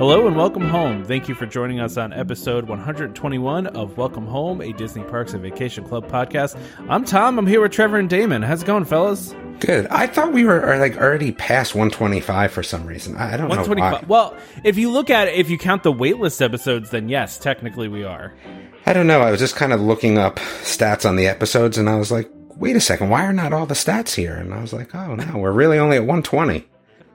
Hello and welcome home. Thank you for joining us on episode 121 of Welcome Home, a Disney Parks and Vacation Club podcast. I'm Tom. I'm here with Trevor and Damon. How's it going, fellas? Good. I thought we were uh, like already past 125 for some reason. I I don't know why. Well, if you look at it, if you count the waitlist episodes, then yes, technically we are. I don't know. I was just kind of looking up stats on the episodes, and I was like, "Wait a second, why are not all the stats here?" And I was like, "Oh no, we're really only at 120."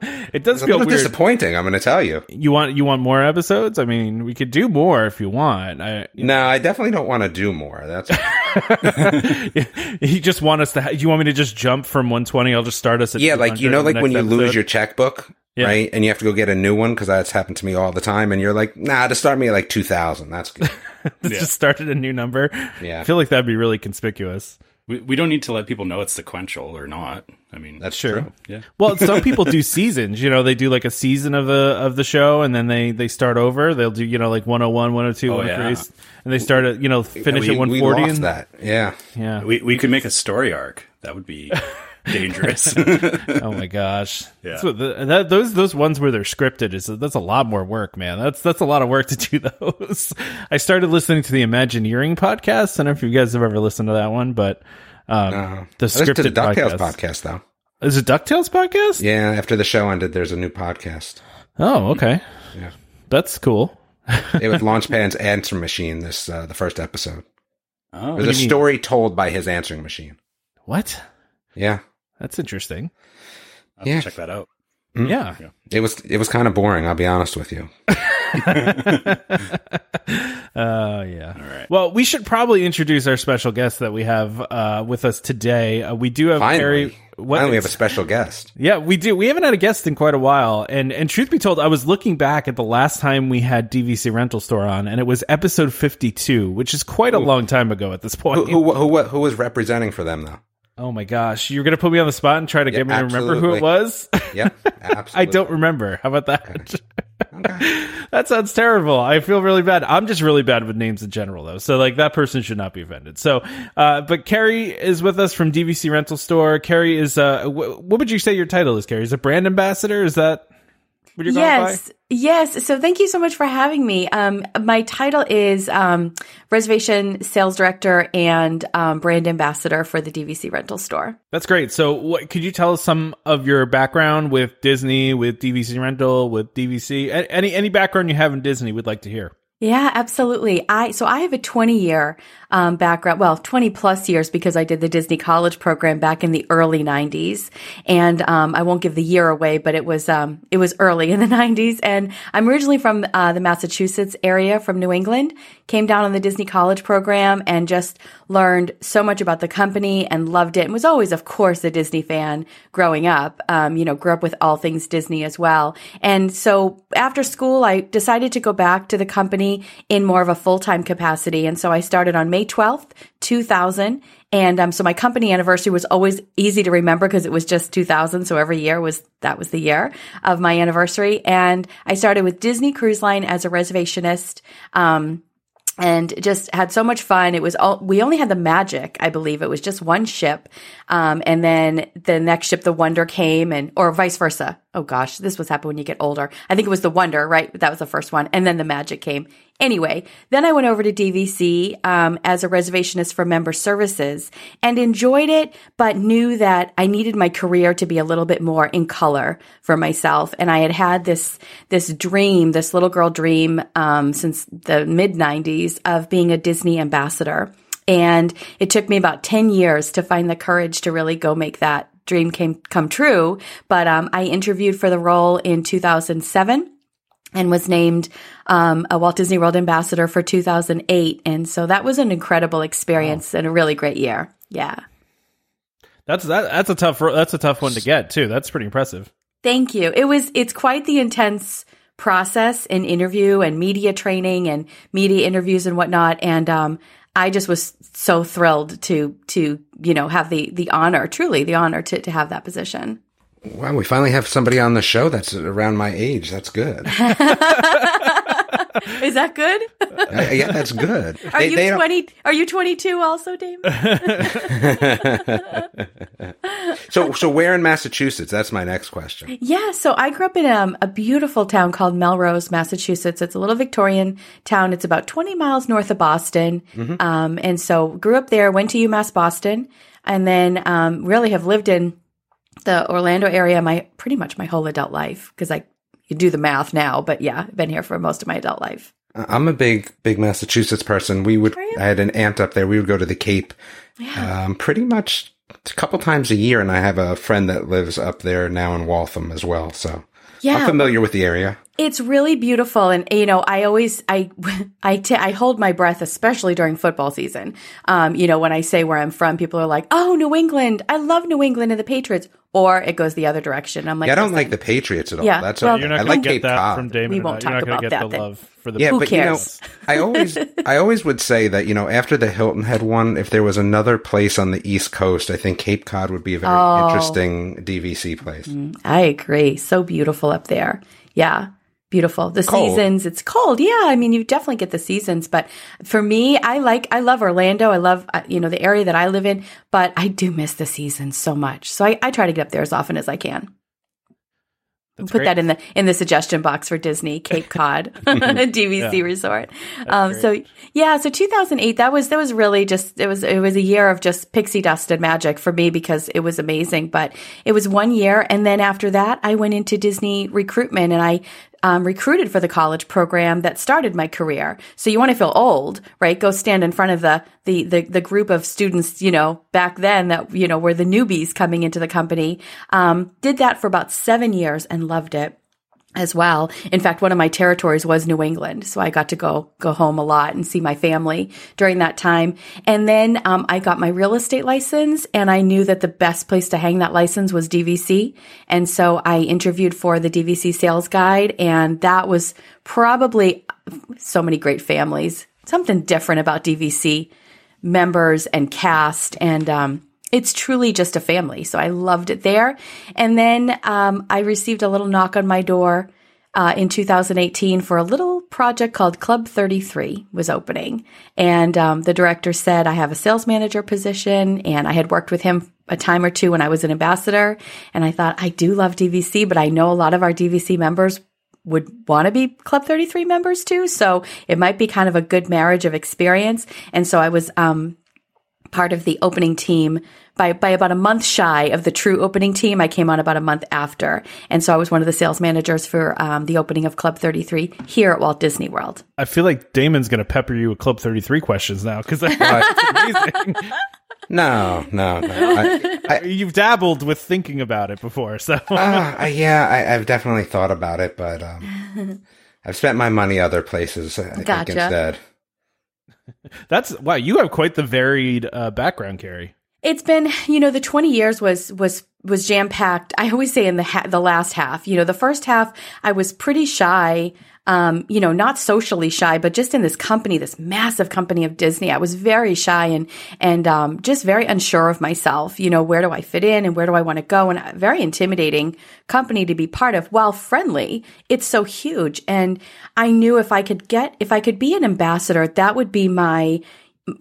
It does It's feel little weird. disappointing. I'm going to tell you. You want you want more episodes? I mean, we could do more if you want. I, No, I definitely don't want to do more. That's you just want us to. Ha- you want me to just jump from 120? I'll just start us at yeah, like you know, like when next you lose your checkbook, Yeah. right, and you have to go get a new one because that's happened to me all the time. And you're like, "Nah, to start me at like 2,000. That's good." just started a new number. Yeah. I feel like that'd be really conspicuous. We, we don't need to let people know it's sequential or not. I mean, That's Sure. true. yeah. Well, some people do seasons. You know, they do like a season of the of the show, and then they they start over. They'll do you know like 101, 102, Oh, 103, and they start at you know finish we, at 140. we lost and that. Yeah. yeah. We we could make a story arc. That would be dangerous. oh my gosh. Yeah. That's what the, that, those those ones where they're scripted is that's a lot more work, man. That's that's a lot of work to do those. I started listening to the Imagineering podcast. I don't know if you guys have ever listened to that one, but um, No. the I to scripted the DuckTales podcast. podcast, though. Is it Ducktales podcast? Yeah, after the show ended, there's a new podcast. Oh, okay. Yeah. That's cool. It was Launchpad's answer machine. This uh, the first episode. oh, There's a story told by his answering machine. What? Yeah, That's interesting. I'll yeah. check that out. Yeah. it was it was kind of boring. I'll be honest with you. Oh yeah. All right. Well, we should probably introduce our special guest that we have uh, with us today. Uh, we do have Finally, Kerri. What, finally, we have a special guest. yeah, we do. We haven't had a guest in quite a while, and and truth be told, I was looking back at the last time we had DVC Rental Store on, and it was episode fifty-two, which is quite a long time ago at this point. Who who who, who was representing for them though? Oh my gosh, you're gonna put me on the spot and try to Yeah, get me to remember who it was. Yep, absolutely. I don't remember. How about that? that sounds terrible. I feel really bad. I'm just really bad with names in general, though. So, like, that person should not be offended. So, uh, but Kerri is with us from DVC Rental Store. Kerri is, uh, wh- what would you say your title is, Kerri? Is it brand ambassador? Is that you're going Yes, yes. So thank you so much for having me. Um, my title is um, reservation sales director and um, brand ambassador for the DVC rental store. That's great. So, what could you tell us some of your background with Disney, with DVC Rental, with DVC? Any any background you have in Disney, we'd like to hear. Yeah, absolutely. I so I have a 20 year um, background, well, 20 plus years because I did the Disney College program back in the early 90s, and um, I won't give the year away, but it was um, it was early in the 90s, and I'm originally from uh, the Massachusetts area, from New England. Came down on the Disney College program and just learned so much about the company and loved it, and was always, of course, a Disney fan growing up. Um, you know, grew up with all things Disney as well, and so after school, I decided to go back to the company in more of a full time capacity. And so I started on May 12th, 2000. And um, so my company anniversary was always easy to remember because it was just 2000. So every year was that was the year of my anniversary. And I started with Disney Cruise Line as a reservationist. Um, and just had so much fun. It was all, we only had the magic, I believe. It was just one ship. Um, and then the next ship, the Wonder came and, or vice versa. Oh gosh, this was happening when you get older. I think it was the Wonder, right? That was the first one. And then the magic came. Anyway, then I went over to DVC, um, as a reservationist for member services and enjoyed it, but knew that I needed my career to be a little bit more in color for myself. And I had had this, this dream, this little girl dream, um, since the mid nineties of being a Disney ambassador. And it took me about 10 years to find the courage to really go make that dream came, come true. But, um, I interviewed for the role in 2007 and was named um, a Walt Disney World ambassador for 2008. And so that was an incredible experience and a really great year. Yeah. That's that. That's a tough. That's a tough one to get too. That's pretty impressive. Thank you. It was, it's quite the intense process and interview and media training and media interviews and whatnot. And, um, I just was so thrilled to, to, you know, have the, the honor, truly the honor to, to have that position. Wow, we finally have somebody on the show that's around my age. That's good. Is that good? Uh, yeah, that's good. Are They- you they don't- twenty? Are you twenty two also, Damon? So, so where in Massachusetts? That's my next question. Yeah, so I grew up in um, a beautiful town called Melrose, Massachusetts. It's a little Victorian town. It's about 20 miles north of Boston. Um, and so grew up there, went to UMass Boston, and then um, really have lived in the Orlando area my pretty much my whole adult life because I you do the math now, but yeah, I've been here for most of my adult life. I'm a big, big Massachusetts person. We would, I had an aunt up there. We would go to the Cape, um, pretty much a couple times a year. And I have a friend that lives up there now in Waltham as well. So Yeah, I'm familiar with the area. It's really beautiful, and you know, I always I I t- I hold my breath, especially during football season. Um, you know, when I say where I'm from, people are like, "Oh, New England! I love New England and the Patriots," or it goes the other direction. I'm like, Yeah, I don't "Listen, like the Patriots at all. Yeah, That's well, okay. You're not I like to get Cape that Cod. from Damon. We won't talk not gonna about get that the love for the Yeah, Who but cares? you know, I always, I always would say that you know, after the Hilton Head one, if there was another place on the East Coast, I think Cape Cod would be a very Oh. interesting DVC place. I agree. So beautiful up there. Yeah. Beautiful. The Cold. seasons, it's cold. Yeah. I mean, you definitely get the seasons, but for me, I like, I love Orlando. I love, uh, you know, the area that I live in, but I do miss the seasons so much. So I, I try to get up there as often as I can. That's Put great. that in the in the suggestion box for Disney Cape Cod DVC Yeah. resort. Um, so yeah, so 2008 that was that was really just it was it was a year of just pixie dust and magic for me because it was amazing. But it was one year, and then after that, I went into Disney recruitment and I um, recruited for the college program that started my career. So you want to feel old, right? Go stand in front of the, the, the, the group of students, you know, back then that, you know, were the newbies coming into the company. Um, did that for about seven years and loved it as well. In fact, one of my territories was New England, so I got to go go home a lot and see my family during that time. And then um, I got my real estate license, and I knew that the best place to hang that license was DVC. And so I interviewed for the DVC sales guide, and that was probably so many great families. Something different about DVC members and cast and um, it's truly just a family so i loved it there and then um, i received a little knock on my door uh, in 2018 for a little project called club 33 was opening and um, the director said i have a sales manager position and i had worked with him a time or two when i was an ambassador and i thought i do love dvc but i know a lot of our dvc members would want to be Club 33 members too. So it might be kind of a good marriage of experience. And so I was um, part of the opening team by, by about a month shy of the true opening team. I came on about a month after. And so I was one of the sales managers for um, the opening of Club 33 here at Walt Disney World. I feel like Damon's going to pepper you with Club 33 questions now because that's amazing. No, no, no. I, I, You've dabbled with thinking about it before, so uh, yeah, I, I've definitely thought about it, but um, I've spent my money other places. I think Gotcha. instead. that's wow. You have quite the varied uh, background, Kerri. It's been, you know, the 20 years was, was, was jam packed. I always say in the, ha- the last half, you know, the first half, I was pretty shy. Um, you know, not socially shy, but just in this company, this massive company of Disney, I was very shy and, and, um, just very unsure of myself. You know, where do I fit in and where do I want to go? And a very intimidating company to be part of while friendly. It's so huge. And I knew if I could get, if I could be an ambassador, that would be my,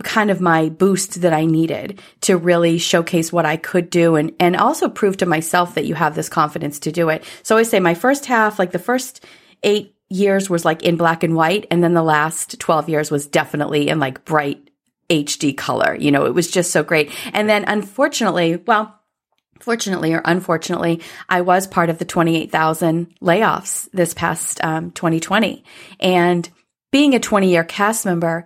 kind of my boost that I needed to really showcase what I could do and, and also prove to myself that you have this confidence to do it. So I say my first half, like the first eight years was like in black and white. And then the last 12 years was definitely in like bright HD color. You know, it was just so great. And then unfortunately, well, fortunately or unfortunately, I was part of the 28,000 layoffs this past um, 2020. And being a 20 year cast member,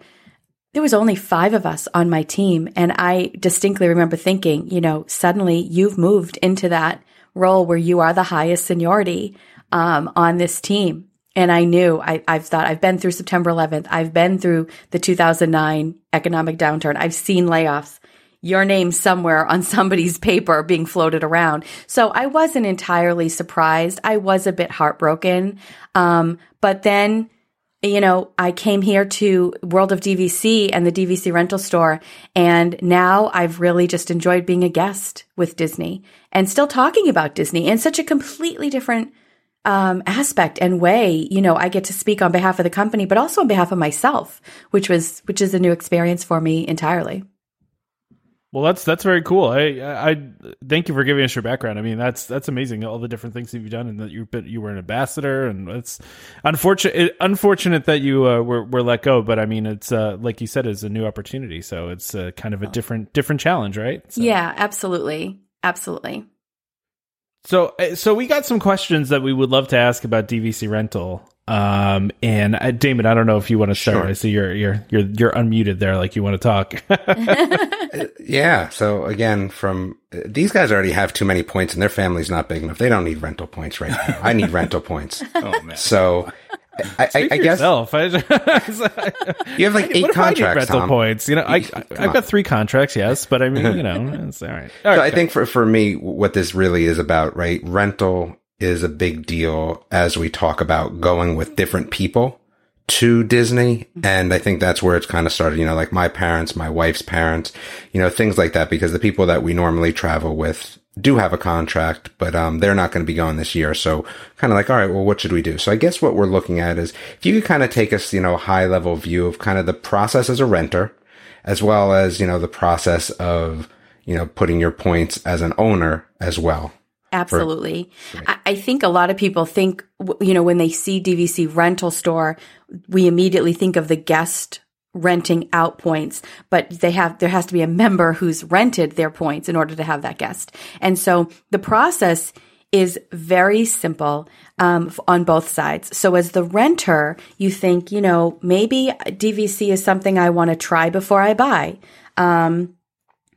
there was only five of us on my team. And I distinctly remember thinking, you know, suddenly you've moved into that role where you are the highest seniority um, on this team. And I knew I, I've thought I've been through September 11th. I've been through the 2009 economic downturn. I've seen layoffs. Your name somewhere on somebody's paper being floated around. So I wasn't entirely surprised. I was a bit heartbroken. Um, but then you know, I came here to World of DVC and the DVC rental store. And now I've really just enjoyed being a guest with Disney and still talking about Disney in such a completely different um, aspect and way. You know, I get to speak on behalf of the company, but also on behalf of myself, which was, which is a new experience for me entirely. Well, that's that's very cool. I, I thank you for giving us your background. I mean, that's that's amazing. All the different things that you've done, and that you you were an ambassador, and it's unfortunate unfortunate that you uh, were were let go. But I mean, it's uh, like you said, it's a new opportunity, so it's uh, kind of a different different challenge, right? So. Yeah, absolutely, absolutely. So, uh, so we got some questions that we would love to ask about DVC rental. Um, and uh, Damon, I don't know if you want to start. Sure. I see you're you're you're you're unmuted there, like you want to talk. yeah. So again, from these guys already have too many points, and their family's not big enough. They don't need rental points right now. I need rental points. Oh man. So I, I, I guess you have like eight contracts. rental Tom? points. You know, I, I have got three contracts. Yes, but I mean, you know, it's all right. All so right, I think for for me, what this really is about, right? Rental is a big deal as we talk about going with different people to Disney. And I think that's where it's kind of started, you know, like my parents, my wife's parents, you know, things like that, because the people that we normally travel with do have a contract, but, um, they're not going to be going this year. So kind of like, all right, well, what should we do? So I guess what we're looking at is if you could kind of take us, you know, high level view of kind of the process as a renter, as well as, you know, the process of, you know, putting your points as an owner as well. Absolutely. I, I think a lot of people think, you know, when they see DVC rental store, we immediately think of the guest renting out points, but they have, there has to be a member who's rented their points in order to have that guest. And so the process is very simple um, on both sides. So as the renter, you think, you know, maybe DVC is something I want to try before I buy. Um,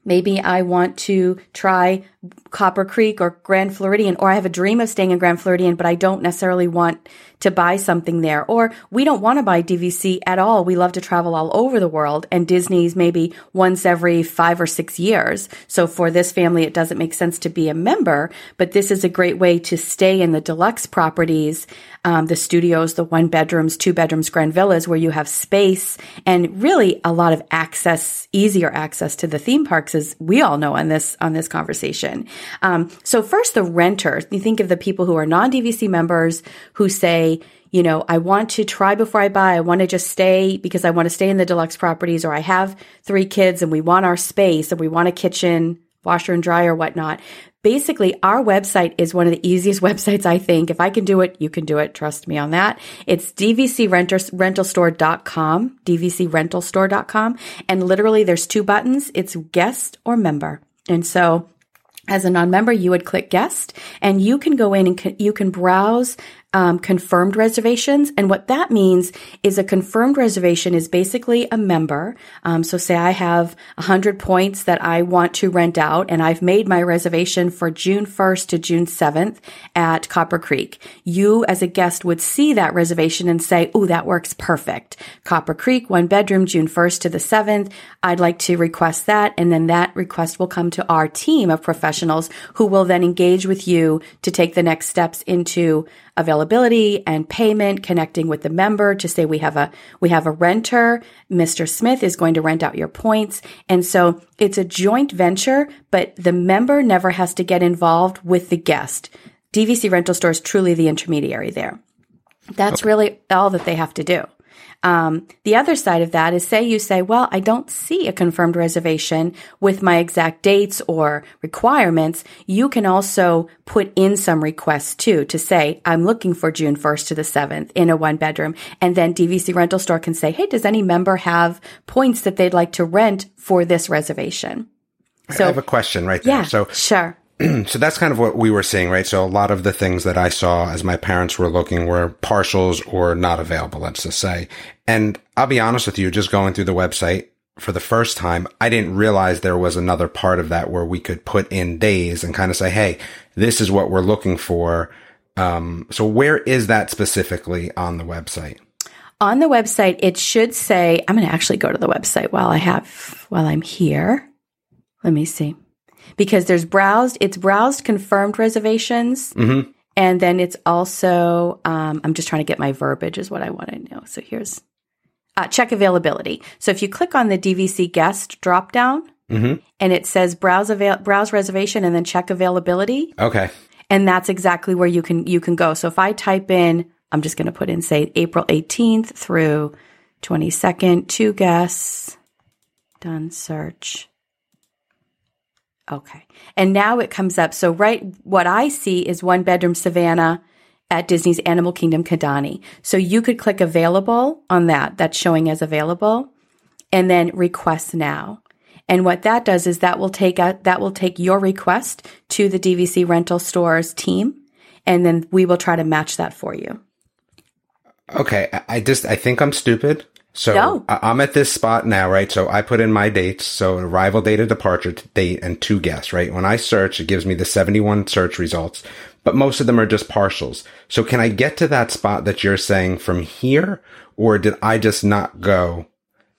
maybe I want to try Copper Creek or Grand Floridian, or I have a dream of staying in Grand Floridian, but I don't necessarily want to buy something there. Or we don't want to buy DVC at all. We love to travel all over the world and Disney's maybe once every five or six years. So for this family, it doesn't make sense to be a member, but this is a great way to stay in the deluxe properties, um, the studios, the one bedrooms, two bedrooms, grand villas where you have space and really a lot of access, easier access to the theme parks as we all know on this, on this conversation. Um, so first, the renters. You think of the people who are non-DVC members who say, you know, I want to try before I buy. I want to just stay because I want to stay in the deluxe properties, or I have three kids and we want our space and we want a kitchen, washer and dryer, whatnot. Basically, our website is one of the easiest websites, I think. If I can do it, you can do it. Trust me on that. It's dvcrentalstore.com, dvcrentalstore.com. And literally there's two buttons. It's guest or member. And so as a non-member, you would click guest and you can go in and co- you can browse um, confirmed reservations. And what that means is a confirmed reservation is basically a member. Um, so say I have 100 points that I want to rent out and I've made my reservation for June 1st to June 7th at Copper Creek. You as a guest would see that reservation and say, oh, that works perfect. Copper Creek, one bedroom, June 1st to the 7th. I'd like to request that. And then that request will come to our team of professionals who will then engage with you to take the next steps into availability and payment, connecting with the member to say we have a, we have a renter. Mr. Smith is going to rent out your points. And so it's a joint venture, but the member never has to get involved with the guest. DVC rental store is truly the intermediary there. That's okay. really all that they have to do. Um, the other side of that is say you say, well, I don't see a confirmed reservation with my exact dates or requirements. You can also put in some requests too to say, I'm looking for June 1st to the 7th in a one bedroom. And then DVC rental store can say, Hey, does any member have points that they'd like to rent for this reservation? So, I have a question right there. Yeah, so sure. so that's kind of what we were seeing, right? So a lot of the things that I saw as my parents were looking were partials or not available, let's just say. And I'll be honest with you, just going through the website for the first time, I didn't realize there was another part of that where we could put in days and kind of say, Hey, this is what we're looking for. Um, so where is that specifically on the website? On the website, it should say, I'm going to actually go to the website while I have, while I'm here. Let me see because there's browsed, it's browsed confirmed reservations. Mm-hmm. And then it's also, um, I'm just trying to get my verbiage is what I want to know. So here's uh, check availability. So if you click on the DVC guest drop down Mhm. and it says browse avail- browse reservation and then check availability, Okay. and that's exactly where you can you can go. So if I type in, I'm just going to put in say April 18th through 22nd, two guests, done search. Okay. And now it comes up. So right what I see is one bedroom Savannah at Disney's Animal Kingdom Kidani. So you could click available on that. That's showing as available and then request now. And what that does is that will take a, that will take your request to the DVC rental stores team and then we will try to match that for you. Okay. I just, I think I'm stupid. So No. I- I'm at this spot now, right? So I put in my dates. So arrival date, a departure date, and two guests, right? When I search, it gives me the 71 search results, but most of them are just partials. So can I get to that spot that you're saying from here? Or did I just not go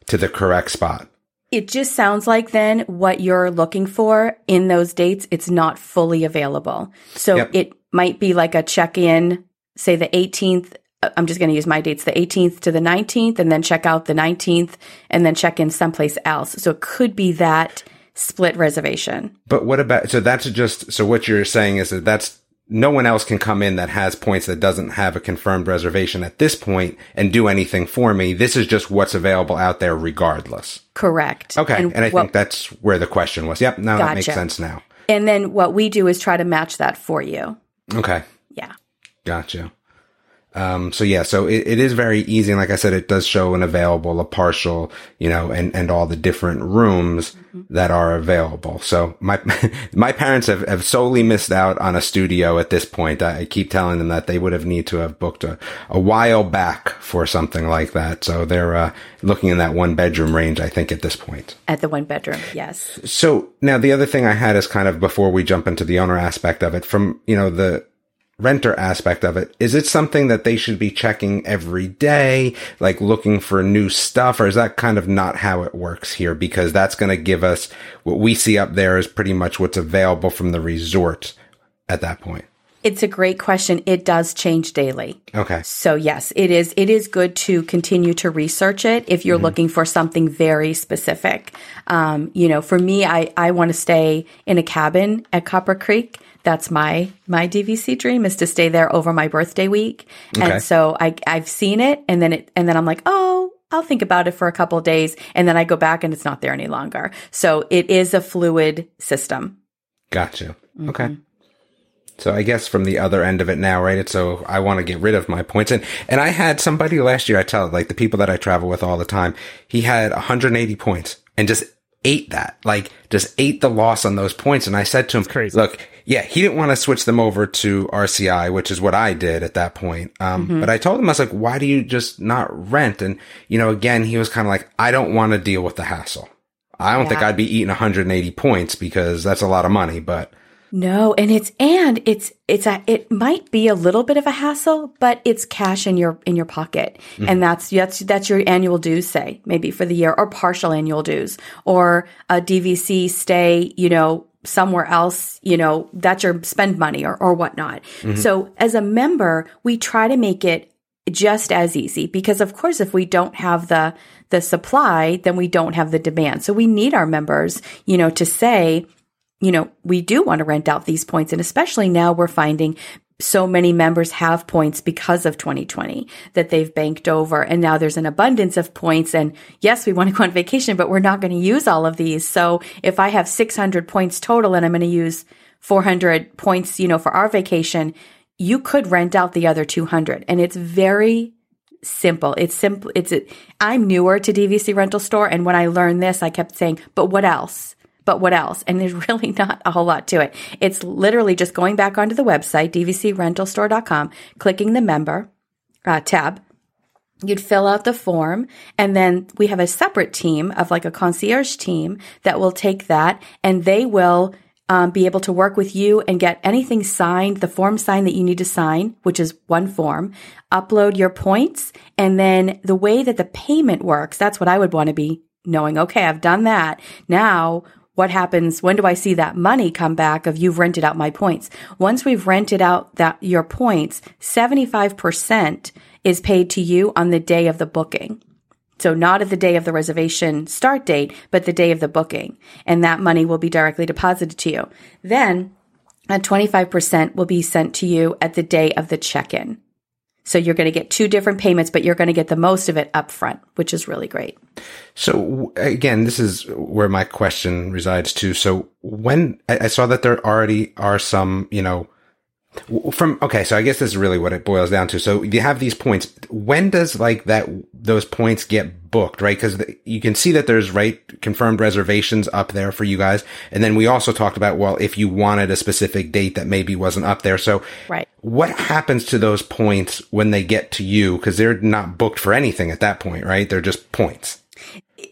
to the correct spot? It just sounds like then what you're looking for in those dates, it's not fully available. So Yep. it might be like a check in, say the 18th. Uh, I'm just going to use my dates, the 18th to the 19th, and then check out the 19th and then check in someplace else. So it could be that split reservation. But what about, so that's just, so what you're saying is that that's, no one else can come in that has points that doesn't have a confirmed reservation at this point and do anything for me. This is just what's available out there regardless. Correct. Okay. And, I what- think that's where the question was. Yep. Now that makes sense now. And then what we do is try to match that for you. Okay. Yeah. Gotcha. Um, so yeah, so it, it is very easy. And like I said, it does show an available, a partial, you know, and, and all the different rooms that are available. So my, my parents have, have solely missed out on a studio at this point. I, I keep telling them that they would have need to have booked a, a while back for something like that. So they're, uh, looking in that one bedroom range, I think at this point. At the one bedroom. Yes. So now the other thing I had is kind of before we jump into the owner aspect of it from, you know, the renter aspect of it. Is it something that they should be checking every day, like looking for new stuff? Or is that kind of not how it works here? Because that's going to give us what we see up there is pretty much what's available from the resort at that point. It's a great question. It does change daily. Okay. So yes, it is it is good to continue to research it if you're looking for something very specific. Um, you know, for me, I I want to stay in a cabin at Copper Creek. That's my my DVC dream is to stay there over my birthday week. Okay. And so I I've seen it, and then it and then I'm like, oh. I'll think about it for a couple of days and then I go back and it's not there any longer. So it is a fluid system. Gotcha. Okay. So I guess from the other end of it now, right? It's so I want to get rid of my points. And, and I had somebody last year, I tell like the people that I travel with all the time, he had 180 points and just ate that, like just ate the loss on those points. And I said to him, crazy. look, yeah, he didn't want to switch them over to RCI, which is what I did at that point. Um, but I told him, I was like, why do you just not rent? And, you know, again, he was kind of like, I don't want to deal with the hassle. I don't think I'd be eating 180 points because that's a lot of money, but No, and it's and it's it's a it might be a little bit of a hassle, but it's cash in your in your pocket, mm-hmm. and that's that's that's your annual dues, say maybe for the year, or partial annual dues, or a DVC stay, you know, somewhere else, you know, that's your spend money or or whatnot. Mm-hmm. So as a member, we try to make it just as easy because of course if we don't have the the supply then we don't have the demand. So we need our members you know to say you know, we do want to rent out these points. And especially now we're finding so many members have points because of 2020 that they've banked over. And now there's an abundance of points. And yes, we want to go on vacation, but we're not going to use all of these. So if I have 600 points total and I'm going to use 400 points, you know, for our vacation, you could rent out the other 200. And it's very simple. It's simple. It's, a, I'm newer to DVC rental store. And when I learned this, I kept saying, but what else? But what else? And there's really not a whole lot to it. It's literally just going back onto the website, dvcrentalstore.com, clicking the member uh, tab. You'd fill out the form and then we have a separate team of like a concierge team that will take that and they will um, be able to work with you and get anything signed, the form signed that you need to sign, which is one form, upload your points. And then the way that the payment works, that's what I would want to be knowing. Okay, I've done that. Now what happens? When do I see that money come back of you've rented out my points? Once we've rented out that your points, 75% is paid to you on the day of the booking. So not at the day of the reservation start date, but the day of the booking. And that money will be directly deposited to you. Then a 25% will be sent to you at the day of the check-in. So you're going to get two different payments, but you're going to get the most of it up front, which is really great. So again, this is where my question resides too. So when I saw that there already are some, you know, from okay, so I guess this is really what it boils down to. So you have these points. When does like that those points get booked, right? Because you can see that there's right confirmed reservations up there for you guys, and then we also talked about well, if you wanted a specific date that maybe wasn't up there. So right, what happens to those points when they get to you? Because they're not booked for anything at that point, right? They're just points.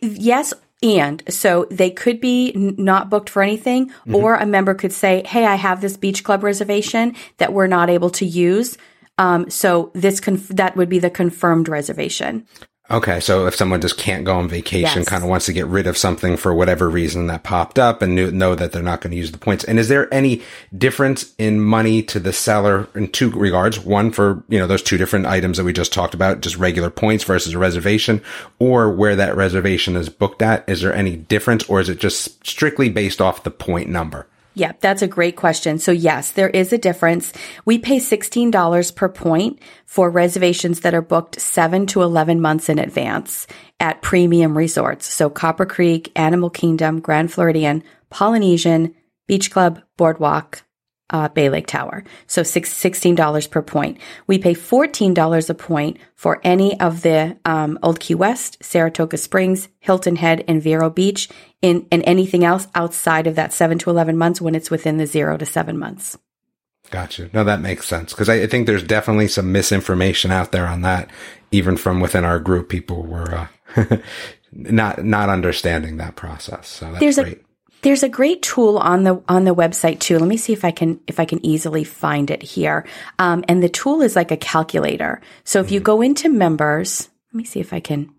Yes, and so they could be not booked for anything, mm-hmm. or a member could say, Hey, I have this beach club reservation that we're not able to use. Um, so this conf- that would be the confirmed reservation. Okay, so if someone just can't go on vacation, yes. kind of wants to get rid of something for whatever reason that popped up and knew, know that they're not going to use the points. And is there any difference in money to the seller in two regards? One for, you know, those two different items that we just talked about, just regular points versus a reservation or where that reservation is booked at. Is there any difference or is it just strictly based off the point number? Yeah, that's a great question. So yes, there is a difference. We pay $16 per point for reservations that are booked 7 to 11 months in advance at premium resorts. So Copper Creek, Animal Kingdom, Grand Floridian, Polynesian, Beach Club, Boardwalk, uh, Bay Lake Tower. So six, $16 per point. We pay $14 a point for any of the um, Old Key West, Saratoga Springs, Hilton Head, and Vero Beach, in, and anything else outside of that 7 to 11 months when it's within the 0 to 7 months. Gotcha. No, that makes sense because I, I, think there's definitely some misinformation out there on that. Even from within our group, people were uh, not not understanding that process. So that's there's great. A, there's a great tool on the on the website too. Let me see if I can if I can easily find it here. Um, and the tool is like a calculator. So if mm-hmm. you go into members, let me see if I can.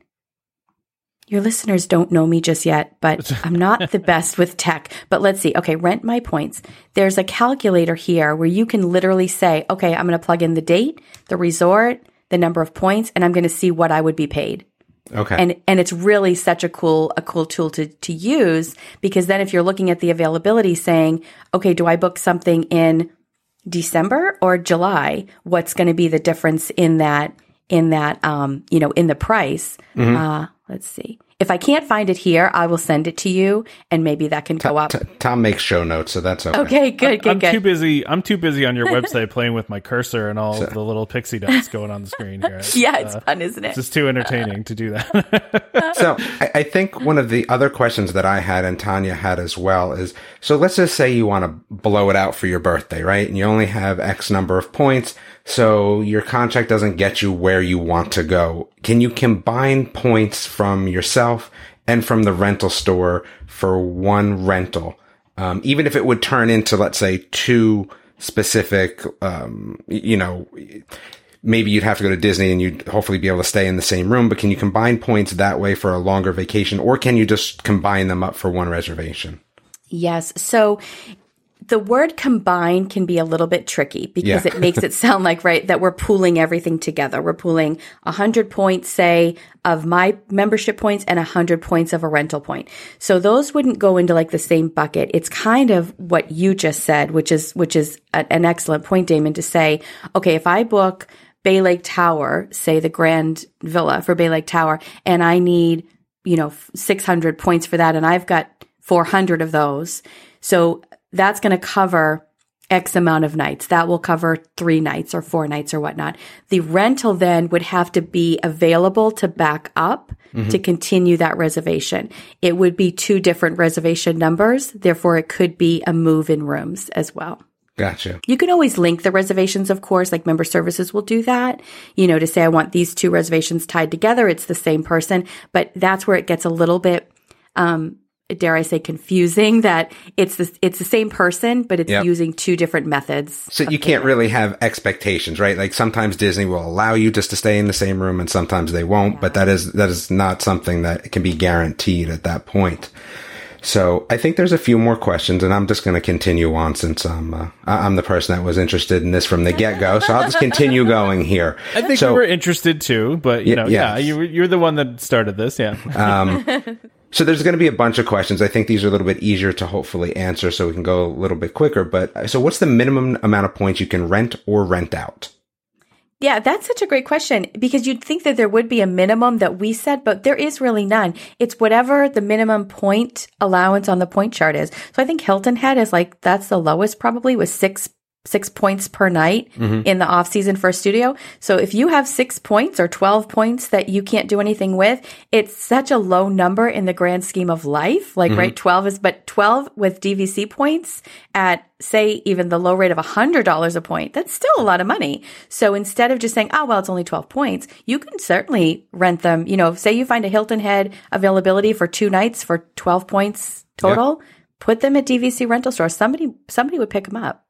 Your listeners don't know me just yet, but I'm not the best with tech. But let's see. Okay, rent my points. There's a calculator here where you can literally say, okay, I'm going to plug in the date, the resort, the number of points, and I'm going to see what I would be paid. Okay. And and it's really such a cool a cool tool to to use because then if you're looking at the availability saying, okay, do I book something in December or July? What's going to be the difference in that in that um, you know, in the price? Mm-hmm. Uh, let's see. If I can't find it here, I will send it to you, and maybe that can go up. T- Tom makes show notes, so that's okay. Okay, good, good, I'm good. too busy. I'm too busy on your website playing with my cursor and all so. the little pixie dots going on the screen here. yeah, it's uh, fun, isn't it? It's just too entertaining to do that. so I, I think one of the other questions that I had and Tanya had as well is: so let's just say you want to blow it out for your birthday, right? And you only have X number of points so your contract doesn't get you where you want to go. Can you combine points from yourself and from the rental store for one rental? Um, even if it would turn into, let's say, two specific, um, you know, maybe you'd have to go to Disney and you'd hopefully be able to stay in the same room, but can you combine points that way for a longer vacation or can you just combine them up for one reservation? Yes. So the word combine can be a little bit tricky because yeah. it makes it sound like, right, that we're pooling everything together. We're pooling a hundred points, say, of my membership points and a hundred points of a rental point. So those wouldn't go into like the same bucket. It's kind of what you just said, which is, which is a, an excellent point, Damon, to say, okay, if I book Bay Lake Tower, say the Grand Villa for Bay Lake Tower, and I need, you know, 600 points for that, and I've got 400 of those. So that's going to cover X amount of nights. That will cover three nights or four nights or whatnot. The rental then would have to be available to back up mm-hmm. to continue that reservation. It would be two different reservation numbers. Therefore, it could be a move in rooms as well. Gotcha. You can always link the reservations, of course, like member services will do that, you know, to say, I want these two reservations tied together. It's the same person, but that's where it gets a little bit, um, dare I say, confusing that it's the, it's the same person, but it's yep. using two different methods. So you can't really have expectations, right? Like sometimes Disney will allow you just to stay in the same room and sometimes they won't, yeah. but that is, that is not something that can be guaranteed at that point. So I think there's a few more questions, and I'm just going to continue on since I'm uh, I- I'm the person that was interested in this from the get go. So I'll just continue going here. I think so, we were interested too, but you Yeah, know, yeah. yeah, you you're the one that started this, yeah. So there's going to be a bunch of questions. I think these are a little bit easier to hopefully answer, so we can go a little bit quicker. But uh, so, what's the minimum amount of points you can rent or rent out? Yeah, that's such a great question because you'd think that there would be a minimum that we said, but there is really none. It's whatever the minimum point allowance on the point chart is. So I think Hilton Head is like, that's the lowest probably with six six points per night mm-hmm. in the off season for a studio. So if you have six points or 12 points that you can't do anything with, it's such a low number in the grand scheme of life. Like, right, mm-hmm. 12 is, but 12 with DVC points at say even the low rate of $100 a point, that's still a lot of money. So instead of just saying, oh, well, it's only 12 points, you can certainly rent them. You know, say you find a Hilton Head availability for two nights for 12 points total, put them at DVC rental store. Somebody, somebody would pick them up.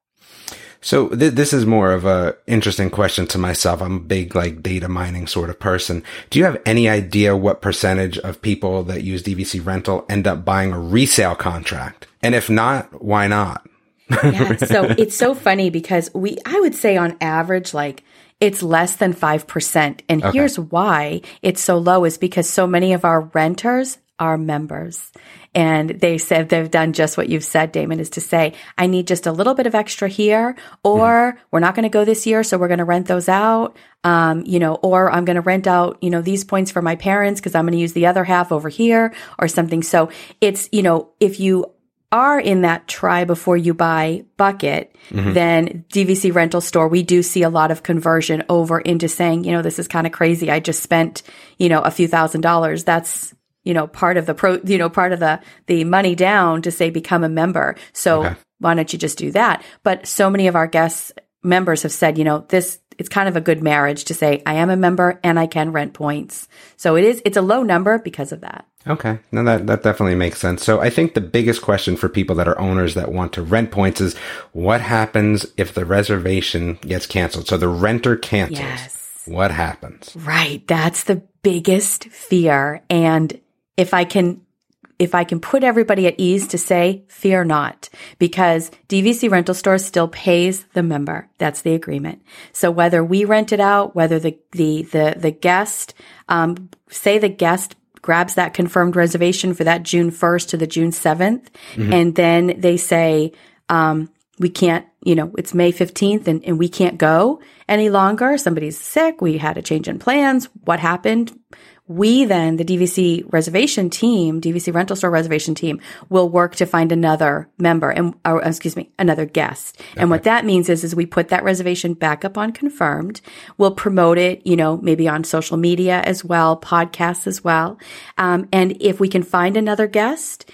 So th- this is more of a interesting question to myself. I'm a big like data mining sort of person. Do you have any idea what percentage of people that use DVC rental end up buying a resale contract? And if not, why not? Yeah. So it's so funny because we, I would say on average, like it's less than 5%. And here's why it's so low is because so many of our renters are members. And they said they've done just what you've said, Damon, is to say, I need just a little bit of extra here, or we're not going to go this year, so we're going to rent those out. Um, you know, or I'm going to rent out, you know, these points for my parents because I'm going to use the other half over here or something. So it's, you know, if you are in that try before you buy bucket, then DVC rental store, we do see a lot of conversion over into saying, you know, this is kind of crazy. I just spent, you know, a few thousand dollars. That's, you know, part of the pro, you know, part of the, the money down to say become a member. So Okay. why don't you just do that? But so many of our guests members have said, you know, this, it's kind of a good marriage to say, I am a member and I can rent points. So it is, it's a low number because of that. Okay. No, that, that definitely makes sense. So I think the biggest question for people that are owners that want to rent points is what happens if the reservation gets canceled? So the renter cancels. Yes. What happens? Right. That's the biggest fear. And if I can, if I can put everybody at ease to say, fear not, because DVC rental store still pays the member. That's the agreement. So whether we rent it out, whether the, the, the, the guest, um, say the guest grabs that confirmed reservation for that June 1st to the June 7th, and then they say, um, we can't, you know, it's May 15th and, and we can't go any longer. Somebody's sick. We had a change in plans. What happened? We then, the DVC reservation team, DVC rental store reservation team will work to find another member and, or excuse me, another guest. And what that means is, is we put that reservation back up on confirmed. We'll promote it, you know, maybe on social media as well, podcasts as well. Um, and if we can find another guest,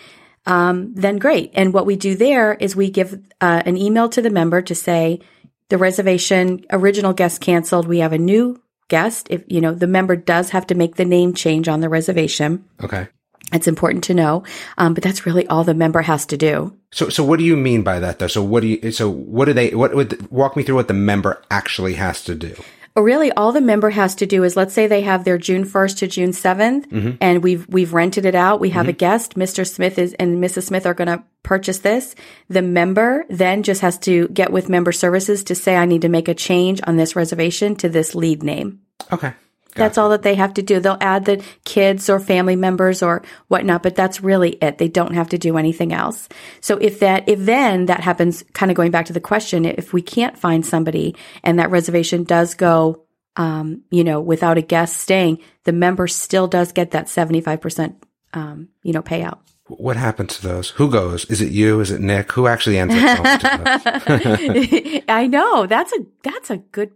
um, then great. And what we do there is we give uh, an email to the member to say the reservation original guest canceled. We have a new guest. If you know the member does have to make the name change on the reservation, Okay. it's important to know. Um, but that's really all the member has to do. So, so what do you mean by that though? So what do you, so what do they, what would, walk me through what the member actually has to do? Really, all the member has to do is let's say they have their June 1st to June 7th mm-hmm. and we've, we've rented it out. We have a mm-hmm. guest. Mr. Smith is and Mrs. Smith are going to purchase this. The member then just has to get with member services to say, I need to make a change on this reservation to this lead name. Okay. That's all that they have to do. They'll add the kids or family members or whatnot, but that's really it. They don't have to do anything else. So if that, if then that happens, kind of going back to the question, if we can't find somebody and that reservation does go, um, you know, without a guest staying, the member still does get that 75%, um, you know, payout. What happens to those? Who goes? Is it you? Is it Nick? Who actually ends up going to those? I know. That's a, that's a good,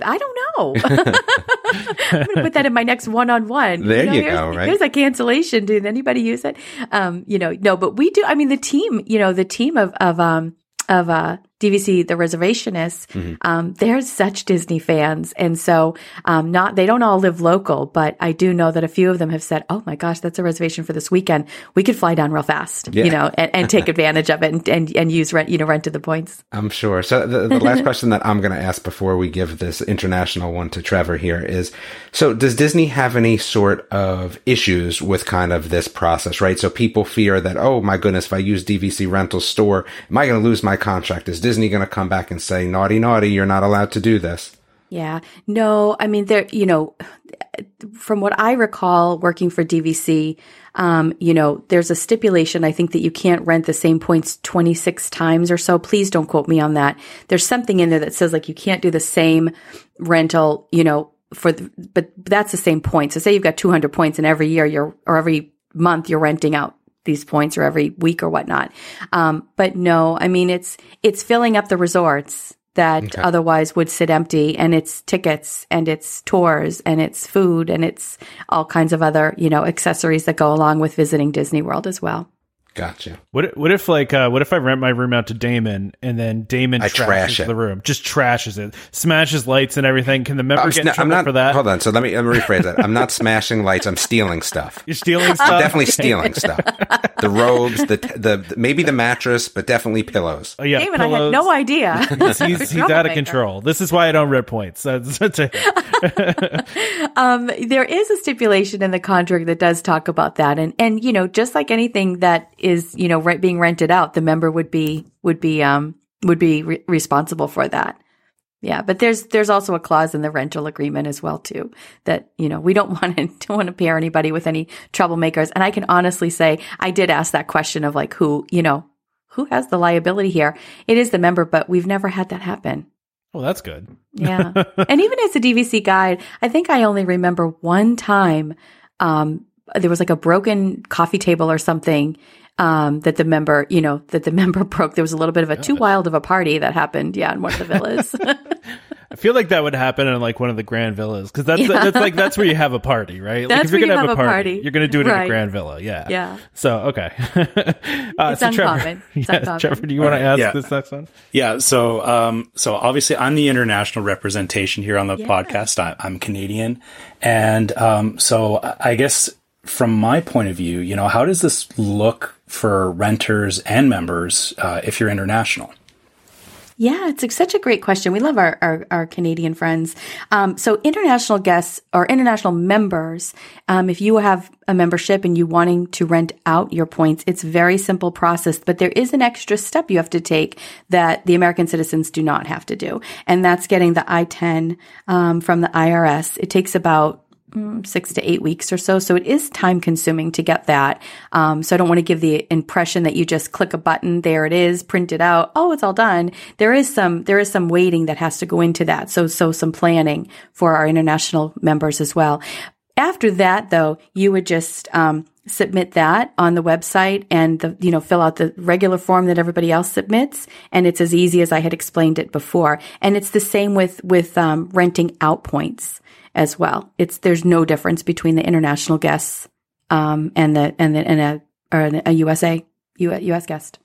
I don't know. I'm going to put that in my next one-on-one. There you here's, go, right? Here's a cancellation. Did anybody use it? Um, you know, no, but we do. I mean, the team, you know, the team of, of, um, of, uh, DVC, the reservationists, um, they're such Disney fans. And so, um, not, they don't all live local, but I do know that a few of them have said, Oh my gosh, that's a reservation for this weekend. We could fly down real fast, you know, and, and take advantage of it and, and, and use rent, you know, rent to the points. I'm sure. So the, the last question that I'm going to ask before we give this international one to Trevor here is, so does Disney have any sort of issues with kind of this process, right? So people fear that, oh my goodness, if I use DVC rental store, am I going to lose my contract? Is Disney going to come back and say, naughty, naughty, you're not allowed to do this? Yeah. No, I mean, there, you know, from what I recall working for DVC, um, you know, there's a stipulation, I think, that you can't rent the same points 26 times or so. Please don't quote me on that. There's something in there that says like you can't do the same rental, you know, for the, but that's the same point. So say you've got 200 points and every year you're, or every month you're renting out these points or every week or whatnot. Um, but no, I mean, it's, it's filling up the resorts that otherwise would sit empty and it's tickets and it's tours and it's food and it's all kinds of other, you know, accessories that go along with visiting Disney World as well. Gotcha. What if- what if like uh, what if I rent my room out to Damon and then Damon I trashes trash it. the room, just trashes it, smashes lights and everything? Can the member I'm, get in sna- I'm trouble not, for that? hold on. So let me, let me rephrase that. I'm not smashing lights. I'm stealing stuff. You're stealing stuff. I'm Definitely stealing stuff. The robes, the, the, the, maybe the mattress, but definitely pillows. Oh, yeah, David, I had no idea. He's, he's, he's out of control. This is why I don't rent points. That's, that's it. Um, there is a stipulation in the contract that does talk about that, and and you know, just like anything that is you know rent, being rented out, the member would be would be um would be re- responsible for that. Yeah, but there's there's also a clause in the rental agreement as well too that you know we don't want to don't want to pair anybody with any troublemakers. And I can honestly say I did ask that question of like who you know who has the liability here. It is the member, but we've never had that happen. Oh, that's good. Yeah. and even as a DVC guide, I think I only remember one time um, there was like a broken coffee table or something um, that the member, you know, that the member broke. There was a little bit of a too wild of a party that happened, yeah, in one of the villas. I feel like that would happen in like one of the grand villas because that's that's like that's where you have a party, right? like That's if you're where gonna you have, have a a party, party. you're gonna do it in a grand villa, yeah. Yeah. So okay, uh, It's so Trevor. It's yeah, uncommon. Trevor, do you want to ask Yeah. this next one? Yeah, so um, so obviously I'm the international representation here on the podcast. I, I'm Canadian, and um, so I I guess from my point of view, you know, how does this look for renters and members uh, if you're international? Yeah, it's such a great question. We love our, our, our Canadian friends. Um, so international guests or international members, um, if you have a membership and you wanting to rent out your points, it's very simple process, but there is an extra step you have to take that the American citizens do not have to do. And that's getting the ITIN, um, from the IRS. It takes about six to eight weeks or so. So it is time consuming to get that. Um, so I don't want to give the impression that you just click a button, there it is, print it out. Oh, it's all done. There is some, there is some waiting that has to go into that. So, so some planning for our international members as well. After that, though, you would just, um, submit that on the website and the, you know, fill out the regular form that everybody else submits. And it's as easy as I had explained it before. And it's the same with, with, um, renting out points as well. It's there's no difference between the international guests um, and the and the and a or a USA US guest.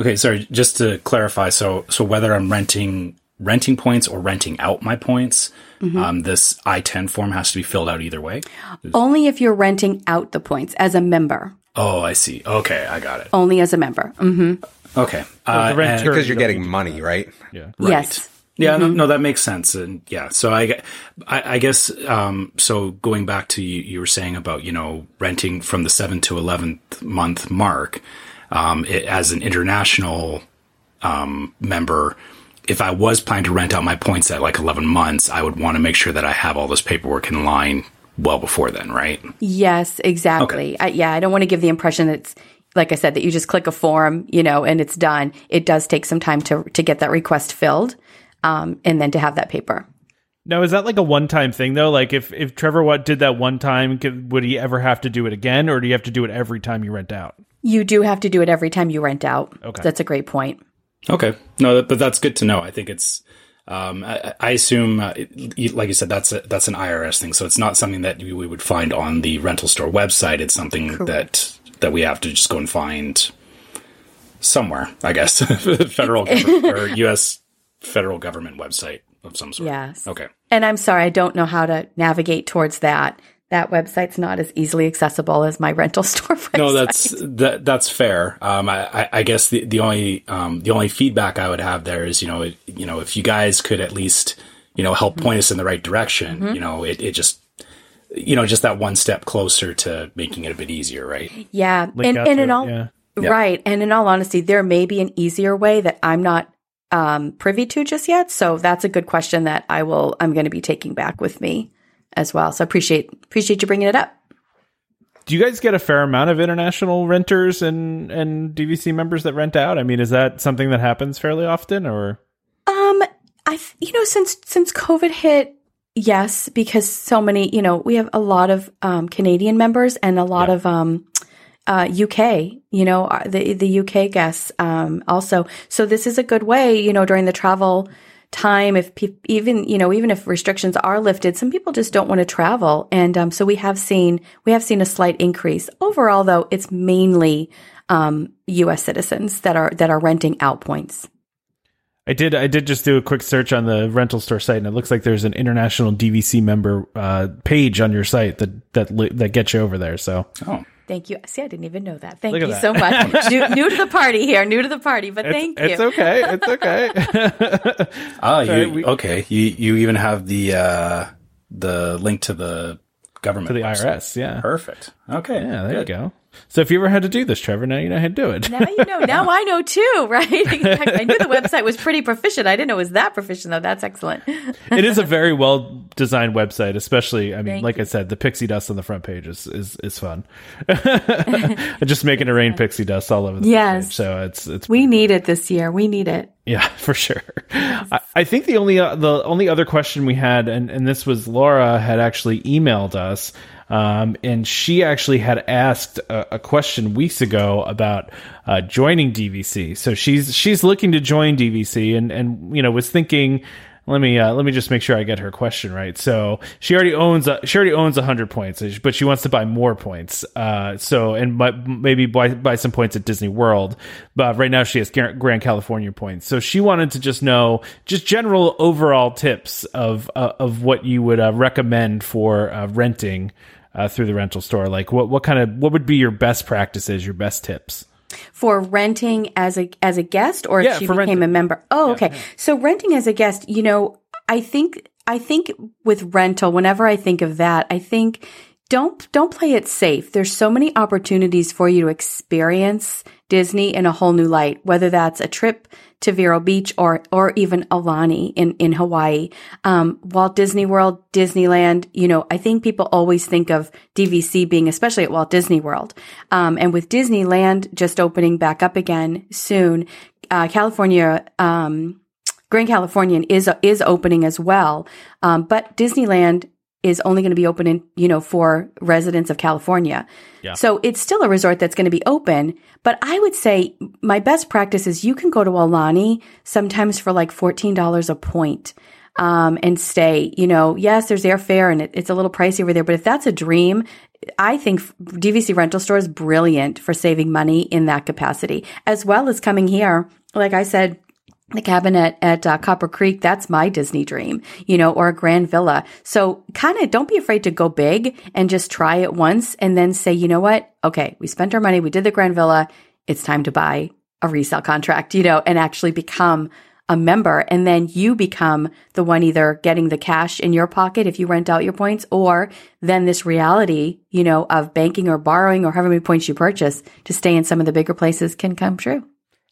Okay, sorry, just to clarify, so so whether I'm renting renting points or renting out my points, um, this ITIN form has to be filled out either way. Only if you're renting out the points as a member. Oh, I see. Okay, I got it. Only as a member. Mm-hmm. Okay, uh, the Because you're getting money, right? Yeah. Yes. Yeah, no, no, that makes sense. And yeah, so I, I, I guess, um, so going back to you, you were saying about, you know, renting from the seventh to 11th month mark, um, it, as an international, um, member, if I was planning to rent out my points at like 11 months, I would want to make sure that I have all this paperwork in line well before then, right? Yes, exactly. I, yeah, I don't want to give the impression that it's like I said that you just click a form, you know, and it's done. It does take some time to to get that request filled, um, and then to have that paper. Now, is that like a one-time thing though? Like, if if Trevor what did that one time, could, would he ever have to do it again, or do you have to do it every time you rent out? You do have to do it every time you rent out. Okay. That's a great point. Okay. No, but that's good to know. I think it's, um, I, I assume, uh, it, like you said, that's a, that's an IRS thing. So it's not something that we we would find on the rental store website. It's something that, that we have to just go and find somewhere, I guess, federal government or U.S. federal government website of some sort. Yes. Okay. And I'm sorry, I don't know how to navigate towards that. That website's not as easily accessible as my rental store website. No, that's that that's fair. Um, I, I, I guess the the only um, the only feedback I would have there is you know it, you know if you guys could at least you know help point us in the right direction, you know it, it just you know just that one step closer to making it a bit easier, right? yeah. Link And, and in it, all yeah. right, and in all honesty, there may be an easier way that I'm not um, privy to just yet. So that's a good question that I will. I'm going to be taking back with me as well. So appreciate appreciate you bringing it up. Do you guys get a fair amount of international renters and and DVC members that rent out? I mean, is that something that happens fairly often, or Um, I you know since since COVID hit, yes, because so many you know we have a lot of um, Canadian members and a lot Yeah. of um, uh, UK, you know uh, the the UK guests um, also. So this is a good way, you know, during the travel time if pe- even you know even if restrictions are lifted some people just don't want to travel and um, so we have seen we have seen a slight increase overall though it's mainly um, US citizens that are that are renting out points I did I did just do a quick search on the rental store site, and it looks like there's an international DVC member uh, page on your site that that li- that gets you over there. So Oh, Thank you. See, I didn't even know that. Thank Look you that. so much. new, new to the party here. New to the party, but it's, thank you. it's okay. It's okay. ah, you we- okay? You you even have the uh, the link to the government to the website. IRS, yeah, Perfect. Okay. yeah. There good. you go. So if you ever had to do this, Trevor, now you know how to do it. Now you know. Now I know too, right? Fact, I knew the website was pretty proficient. I didn't know it was that proficient though. That's excellent. it is a very well designed website, especially. I mean, Thank like I said, the pixie dust on the front page is is, is fun. Just making it rain pixie dust all over the Yes. page. So it's it's We need it this year. We need it. Yeah, for sure. I, I think the only uh, the only other question we had, and and this was Laura had actually emailed us, um, and she actually had asked a, a question weeks ago about uh, joining DVC. So she's she's looking to join DVC, and and you know was thinking. Let me uh, let me just make sure I get her question right. So she already owns a, she already owns hundred points, but she wants to buy more points. Uh, so and buy, maybe buy buy some points at Disney World. But right now she has Grand California points. So she wanted to just know just general overall tips of uh, of what you would uh, recommend for uh, renting uh, through the rental store. Like what what kind of what would be your best practices, your best tips? For renting as a as a guest or Yeah, if she became renting. a member. Oh, okay. So renting as a guest, you know, I think I think with rental, whenever I think of that, I think don't don't play it safe. There's so many opportunities for you to experience Disney in a whole new light, whether that's a trip to Vero Beach or or even Aulani in in Hawaii. Um, Walt Disney World, Disneyland. You know, I think people always think of DVC being, especially at Walt Disney World, um, and with Disneyland just opening back up again soon, uh, California. Um, Grand Californian is is opening as well, um, but Disneyland is only going to be open in you know for residents of California. Yeah. So it's still a resort that's going to be open. But I would say my best practice is you can go to Aulani sometimes for like fourteen dollars a point. Um, and stay, you know, yes, there's airfare and it, it's a little pricey over there, but if that's a dream, I think DVC rental store is brilliant for saving money in that capacity, as well as coming here. Like I said, the cabinet at uh, Copper Creek, that's my Disney dream, you know, or a grand villa. So kind of don't be afraid to go big and just try it once and then say, you know what? Okay, we spent our money. We did the grand villa. It's time to buy a resale contract, you know, and actually become a member. And then you become the one either getting the cash in your pocket if you rent out your points or then this reality, you know, of banking or borrowing or however many points you purchase to stay in some of the bigger places can come true.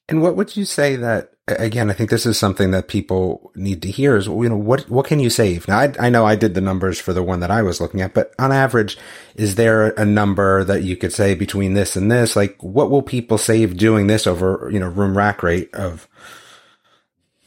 And what would you say that again? I think this is something that people need to hear. Is you know what what can you save? Now I, I know I did the numbers for the one that I was looking at, but on average, is there a number that you could say between this and this? Like, what will people save doing this over you know room rack rate of?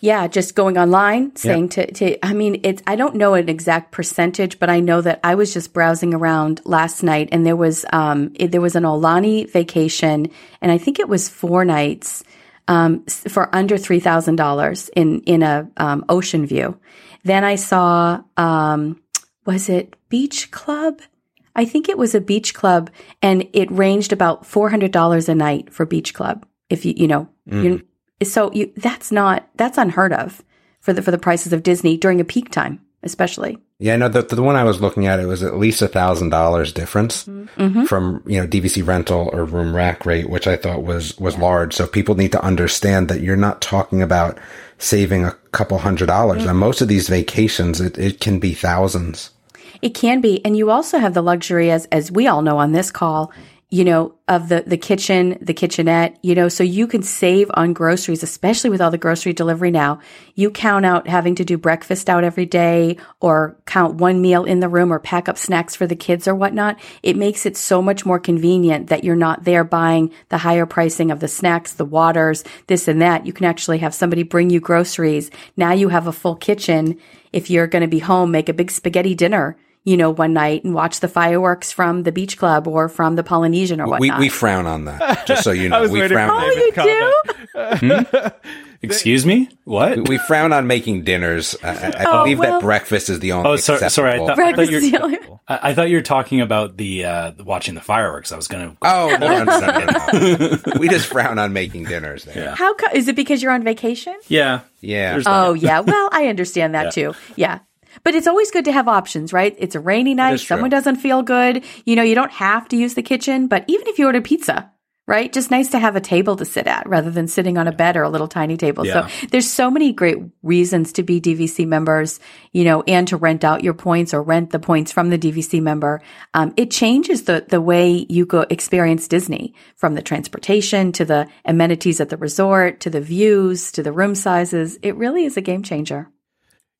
Yeah, just going online, saying to, to, I mean, it's, I don't know an exact percentage, but I know that I was just browsing around last night and there was, um, it, there was an Aulani vacation and I think it was four nights, um, for under $3,000 in, in a, um, ocean view. Then I saw, um, was it Beach Club? I think it was a beach club and it ranged about $400 a night for beach club. If you, you know, you so you, that's not, that's unheard of for the, for the prices of Disney during a peak time, especially. Yeah, no, the, the one I was looking at, it was at least a thousand dollars difference mm-hmm. from, you know, DVC rental or room rack rate, which I thought was, was large. So people need to understand that you're not talking about saving a couple hundred dollars. Mm-hmm. On most of these vacations, it, it can be thousands. It can be. And you also have the luxury, as, as we all know on this call, you know, of the, the kitchen, the kitchenette, you know, so you can save on groceries, especially with all the grocery delivery now. You count out having to do breakfast out every day or count one meal in the room or pack up snacks for the kids or whatnot. It makes it so much more convenient that you're not there buying the higher pricing of the snacks, the waters, this and that. You can actually have somebody bring you groceries. Now you have a full kitchen. If you're going to be home, make a big spaghetti dinner you know, one night and watch the fireworks from the beach club or from the Polynesian or We, whatnot. we frown on that, just so you I know. was We frown, for oh, David you comment. do? Excuse me? What? we frown on making dinners. I, I I Oh, believe well- that breakfast is the only Oh, sorry, sorry. I acceptable- thought, I thought Breakfast you is the only- I, I thought you were talking about the uh, watching the fireworks. I was gonna. Oh, no, no, no, no, no. we just frown on making dinners there. Yeah. How co- is it because you're on vacation? Yeah. Yeah. Oh yeah. Well, I understand that too. Yeah. But it's always good to have options, right? It's a rainy night. is true. Someone doesn't feel good. You know, you don't have to use the kitchen, but even if you order pizza, right? Just nice to have a table to sit at rather than sitting on a bed or a little tiny table. Yeah. So there's so many great reasons to be DVC members, you know, and to rent out your points or rent the points from the DVC member. Um, it changes the, the way you go experience Disney from the transportation to the amenities at the resort to the views to the room sizes. It really is a game changer.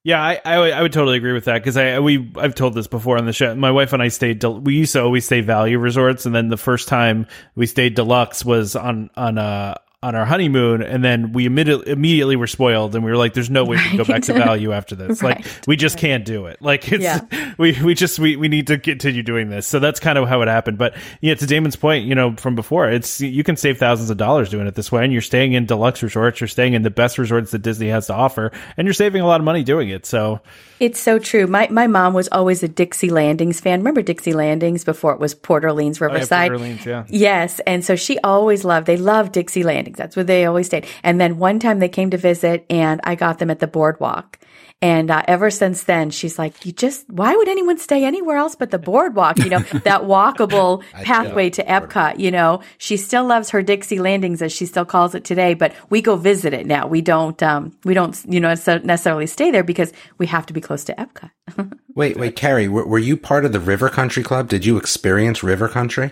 Yeah, I, I, would- totally agree with that because I we I've told this before on the show. My wife and I stayed. del- We used to always stay value resorts, and then the first time we stayed deluxe was on on uh on our honeymoon, and then we immediately immediately were spoiled, and we were like, "There's no way we can go back to value after this. Like, we just can't do it. Like, it's Yeah. we we just we we need to continue doing this." So that's kind of how it happened. But yeah, to Damon's point, you know, from before, it's you can save thousands of dollars doing it this way, and you're staying in deluxe resorts, you're staying in the best resorts that Disney has to offer, and you're saving a lot of money doing it. So. It's so true. My my mom was always a Dixie Landings fan. Remember Dixie Landings before it was Port Orleans oh, Riverside? Port Orleans, yeah. Yes, and so she always loved. They loved Dixie Landings. That's where they always stayed. And then one time they came to visit, and I got them at the boardwalk. And uh, ever since then, she's like, "You just why would anyone stay anywhere else but the boardwalk? You know that walkable pathway to Epcot. You know, she still loves her Dixie Landings as she still calls it today. But we go visit it now. We don't. Um, we don't. You know, necessarily stay there because we have to be close to Epcot. Wait, wait, Kerri, were, were you part of the River Country Club? Did you experience River Country?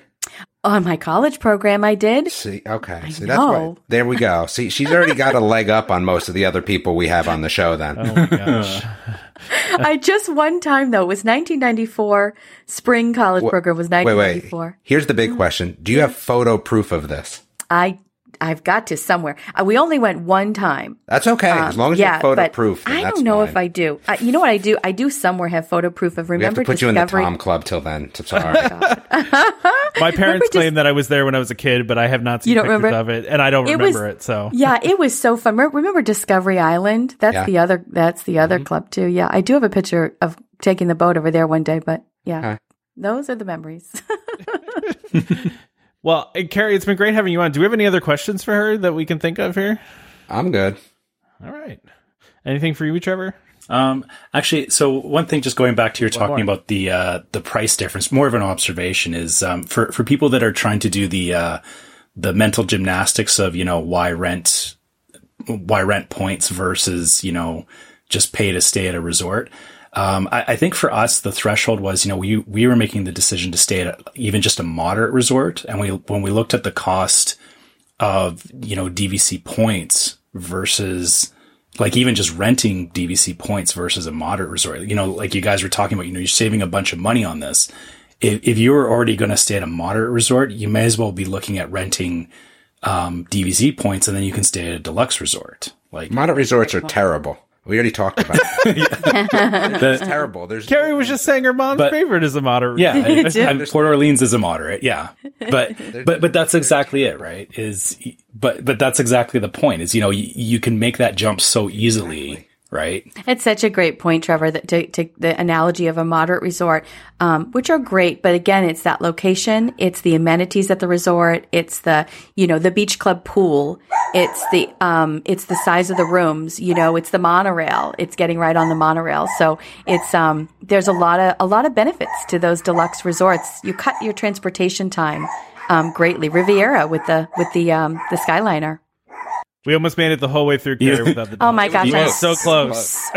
On my college program, I did. See, okay, see know. that's why. There we go. See, she's already got a leg up on most of the other people we have on the show. Then, Oh my gosh. I just one time though. It was 1994. Spring college program was wait, wait. 1994. Here's the big mm-hmm. question: Do you have photo proof of this? I I've got to somewhere. Uh, we only went one time. That's okay, as long as you Um, yeah, have photo proof. I don't know if. I do. I, you know what I do? I do somewhere have photo proof of. Remember, We have to put you in the Discovery? Tom Club till then. So sorry. My parents just- claim that I was there when I was a kid, but I have not seen You don't pictures remember? of it, and I don't It remember was- it. So yeah, it was so fun. Remember, remember Discovery Island? That's Yeah. Mm-hmm. the other. That's the other club too. Yeah, I do have a picture of taking the boat over there one day. But yeah, Okay. those are the memories. well, uh, Kerri, it's been great having you on. Do we have any other questions for her that we can think of here? I'm good. All right. Anything for you, Trevor? Um, actually, so one thing, just going back to your talking more. about the uh, the price difference, more of an observation is um, for for people that are trying to do the uh, the mental gymnastics of you know why rent why rent points versus you know just pay to stay at a resort. Um, I, I think for us, the threshold was, you know, we, we were making the decision to stay at even just a moderate resort. And we, when we looked at the cost of, you know, DVC points versus like even just renting DVC points versus a moderate resort, you know, like you guys were talking about, you know, you're saving a bunch of money on this. If, if you were already going to stay at a moderate resort, you may as well be looking at renting, um, DVC points and then you can stay at a deluxe resort. Like Moderate resorts are terrible. We already talked about it. the, It's terrible. There's Kerri was just saying her mom's But- favorite is a moderate. Yeah, and, too. and Port Orleans is a moderate. Yeah, but but but that's exactly it, right? Is but but that's exactly the point. Is you know you, you can make that jump so easily, right? It's such a great point, Trevor, that to, to the analogy of a moderate resort, um, which are great, but again, it's that location, it's the amenities at the resort, it's the, you know, the beach club pool, it's the, um, it's the size of the rooms, you know, it's the monorail, it's getting right on the monorail. So it's, um, there's a lot of, a lot of benefits to those deluxe resorts. You cut your transportation time, um, greatly. Riviera with the, with the, um, the Skyliner. We almost made it the whole way through Kerri without the dogs. Oh my gosh, We I'm so close.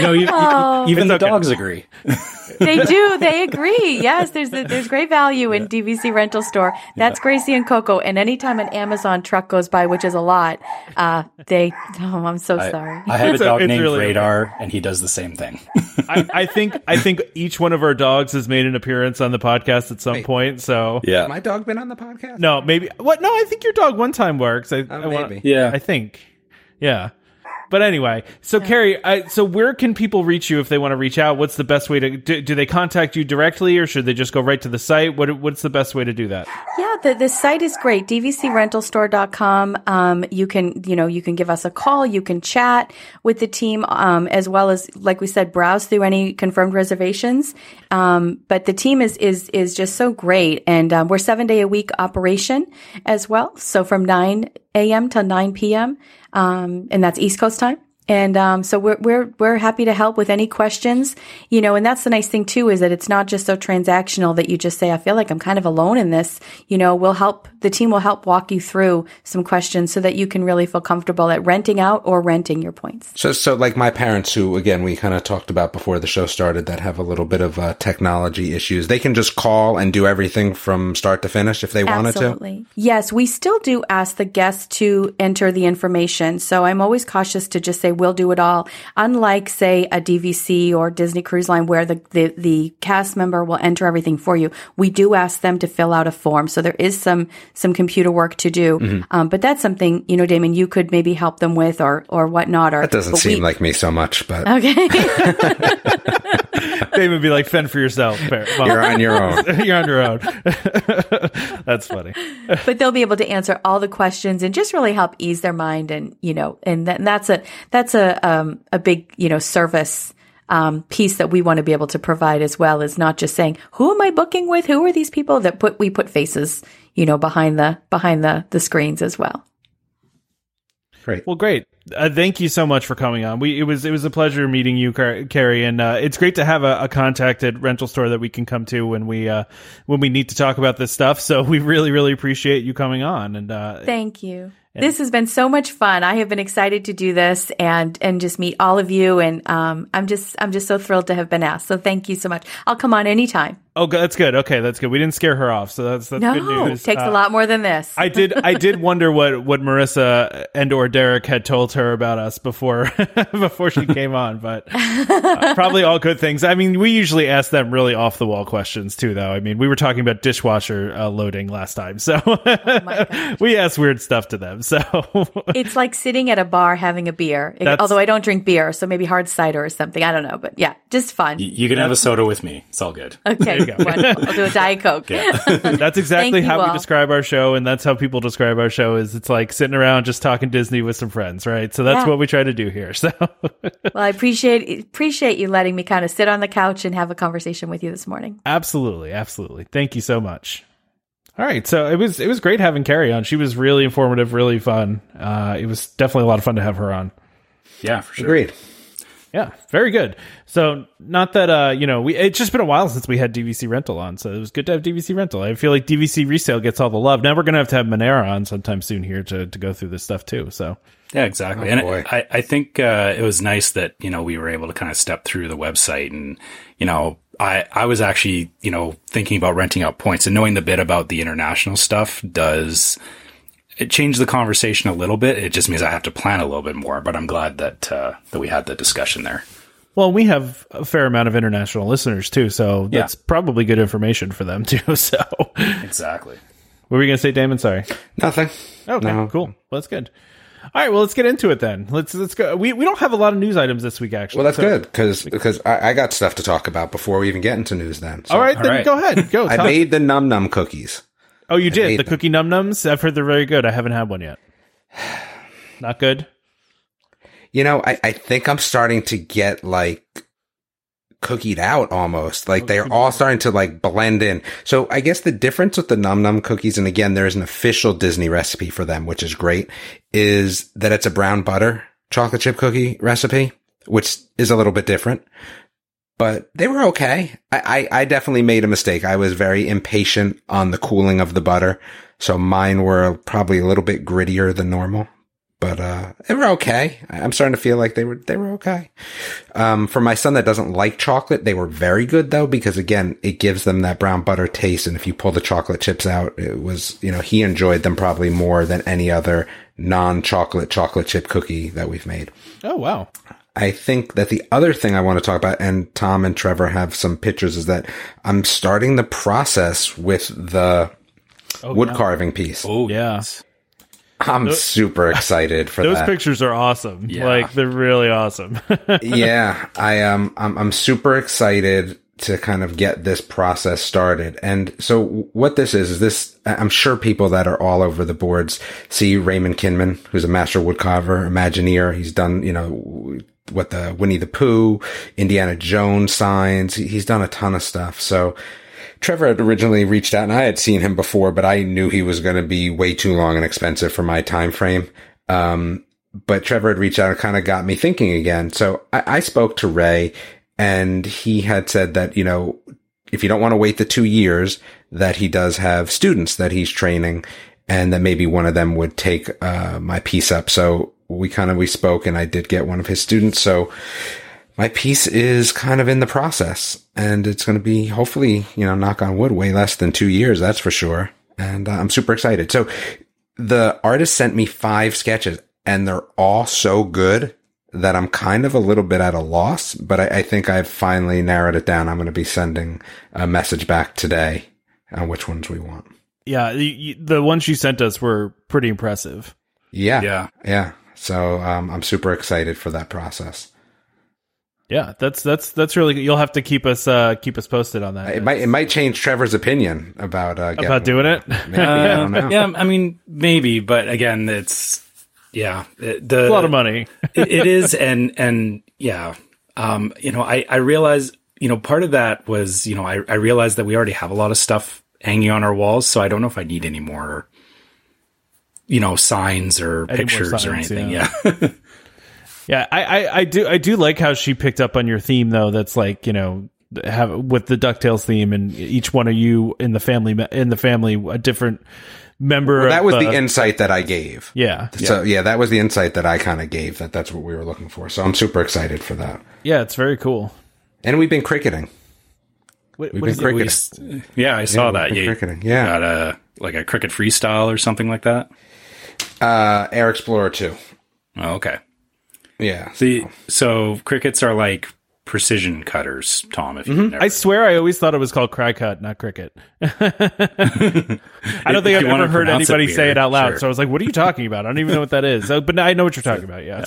No, you, Oh. even It's the okay. dogs agree. they do. They agree. Yes, there's a, there's great value in DVC rental store. That's Gracie and Coco. And anytime an Amazon truck goes by, which is a lot, uh, they. Oh, I'm so I, sorry. I have a It's a- dog it's named really okay. Radar, and he does the same thing. I, I think I think each one of our dogs has made an appearance on the podcast at some Wait. point. So yeah, My dog been on the podcast? no, maybe what? No, I think your dog one time works. I, I wanna- maybe. Yeah. I think. Yeah. But anyway, so Kerri, I, so where can people reach you if they want to reach out? What's the best way to do, do they contact you directly or should they just go right to the site? What what's the best way to do that? Yeah, the, the site is great. DVCrentalstore.com. Um, you can, you know, you can give us a call. You can chat with the team, um, as well as, like we said, browse through any confirmed reservations. Um, but the team is, is, is just so great. And, um, we're seven day a week operation as well. So from 9 a.m. to 9 p.m. Um, and that's East Coast time. And um, so we're we're we're happy to help with any questions, you know. And that's the nice thing too is that it's not just so transactional that you just say, "I feel like I'm kind of alone in this." You know, we'll help the team will help walk you through some questions so that you can really feel comfortable at renting out or renting your points. So, so like my parents, who again we kind of talked about before the show started, that have a little bit of uh, technology issues, they can just call and do everything from start to finish if they wanted to. Absolutely. Yes, we still do ask the guests to enter the information. So I'm always cautious to just say we'll do it all. Unlike say a DVC or Disney Cruise Line where the, the, the cast member will enter everything for you. We do ask them to fill out a form. So there is some, some computer work to do. Mm-hmm. Um, but that's something, you know, Damon, you could maybe help them with or, or whatnot. Or That doesn't seem we- like me so much, but Okay. They would be like, fend for yourself. Well, you're on your own. you're on your own. That's funny. but they'll be able to answer all the questions and just really help ease their mind and you know and, that, and that's a that's a um, a big you know service um, piece that we want to be able to provide as well is not just saying who am I booking with who are these people that put we put faces you know behind the behind the the screens as well Great. Well, great. Uh, thank you so much for coming on. We it was it was a pleasure meeting you, Car- Kerri, and uh, it's great to have a, a contacted rental store that we can come to when we uh, when we need to talk about this stuff. So we really really appreciate you coming on. And uh, Thank you. This has been so much fun. I have been excited to do this and and just meet all of you. And um, I'm just I'm just so thrilled to have been asked. So thank you so much. I'll come on anytime. Oh, that's good. Okay, that's good. We didn't scare her off, so that's that's No, good news. It takes Uh, a lot more than this. I did. I did wonder what what Marissa and or Derek had told her about us before before she came on, but uh, probably all good things. I mean, we usually ask them really off the wall questions too, though. I mean, we were talking about dishwasher uh, loading last time, so we ask weird stuff to them. So It's like sitting at a bar having a beer. That's- although I don't drink beer, so maybe hard cider or something. I don't know, but yeah, just fun. You can have a soda with me. It's all good. Okay, wonderful. I'll do a diet coke. that's exactly Thank you how we all. describe our show, and that's how people describe our show. Is it's like sitting around just talking Disney with some friends, right? So that's Yeah. what we try to do here. So Well, I appreciate appreciate you letting me kind of sit on the couch and have a conversation with you this morning. Absolutely, absolutely. Thank you so much. All right, so it was it was great having Kerri on. She was really informative, really fun. Uh, it was definitely a lot of fun to have her on. Yeah, for sure. Agreed. Yeah, very good. So not that uh, you know, we it's just been a while since we had DVC rental on, so it was good to have DVC rental. I feel like DVC resale gets all the love. Now we're gonna have to have Monera on sometime soon here to to go through this stuff too. So Yeah, exactly. Oh, and boy. I, I think uh, it was nice that you know we were able to kind of step through the website, and you know, I I was actually you know thinking about renting out points, and knowing the bit about the international stuff does it changed the conversation a little bit. It just means I have to plan a little bit more, but I'm glad that uh, that we had the discussion there. well, we have a fair amount of international listeners too, so Yeah. that's probably good information for them too. So exactly. what were we gonna say, Damon? Sorry. Nothing. Okay, No. cool. Well, that's good. All right, well, let's get into it then. Let's let's go. We we don't have a lot of news items this week, actually. Well, that's so- good because because I, I got stuff to talk about before we even get into news. Then, So All right, All then right. go ahead. Go. I made the num num cookies. Oh, you did the them. cookie num nums. I've heard they're very good. I haven't had one yet. Not good. You know, I, I think I'm starting to get like cookied out almost. Like they're all starting to like blend in. So I guess the difference with the Num Num cookies, and again, there's an official Disney recipe for them, which is great, is that it's a brown butter chocolate chip cookie recipe, which is a little bit different. But they were okay. I, I, I definitely made a mistake. I was very impatient on the cooling of the butter. So mine were probably a little bit grittier than normal but uh they were okay. I'm starting to feel like they were they were okay. Um for my son that doesn't like chocolate, they were very good though because again, it gives them that brown butter taste and if you pull the chocolate chips out, it was, you know, he enjoyed them probably more than any other non-chocolate chocolate chip cookie that we've made. Oh wow. I think that the other thing I want to talk about, and Tom and Trevor have some pictures, is that I'm starting the process with the wood carving piece. Oh, Yeah. yes. I'm super excited for that. Those that. pictures are awesome. Yeah. Like they're really awesome. yeah, I um, I'm, I'm super excited to kind of get this process started. And so what this is, is this, I'm sure people that are all over the boards see Raymond Kinman, who's a master woodcarver, Imagineer. He's done, you know, what the Winnie the Pooh, Indiana Jones signs. He's done a ton of stuff. So Trevor had originally reached out and I had seen him before, but I knew he was going to be way too long and expensive for my time frame. Um, but Trevor had reached out and kind of got me thinking again. So I, I spoke to Ray and he had said that, you know, if you don't want to wait the two years, that he does have students that he's training and that maybe one of them would take, uh, my piece up. So we kind of, we spoke and I did get one of his students. So my piece is kind of in the process and it's going to be hopefully, you know, knock on wood, way less than two years. That's for sure. And uh, I'm super excited. So the artist sent me five sketches and they're all so good that I'm kind of a little bit at a loss, but I, I think I've finally narrowed it down. I'm going to be sending a message back today on which ones we want. yeah, the, the ones you sent us were pretty impressive. Yeah. Yeah. Yeah. So, um, I'm super excited for that process. Yeah, that's that's that's really good. You'll have to keep us uh keep us posted on that. It might, it might change Trevor's opinion about, uh, about doing it. Maybe, I don't know. Yeah, I mean, maybe, but again, it's yeah, it- the a lot of money. it, it is, and and yeah, um, you know, I I realize, you know, part of that was, you know, I I realized that we already have a lot of stuff hanging on our walls, so I don't know if I need any more, you know, signs or Any more pictures or anything. yeah. Yeah, Yeah, I, I, I do I do like how she picked up on your theme though. That's like you know have with the Ducktales theme and each one of you in the family in the family a different member. Well, that of was the uh, insight that I gave. yeah So yeah, that was the insight that I kind of gave that that's what we were looking for. So I'm super excited for that. yeah. It's very cool. And we've been cricketing. What, We've what been is cricketing. We yeah, I saw we've that. been Yeah, cricketing, yeah. got a like a Cricut freestyle or something like that. Uh, Air Explorer 2. Oh, okay. Yeah. The so Cricuts are like precision cutters, Tom. If you've never I swear I always thought it was called cry cut, not cricket. I don't think If I've ever heard pronounce it anybody say it out loud. sure. So I was like, "What are you talking about?" I don't even know what that is. So, but I know what you're talking about. Yeah.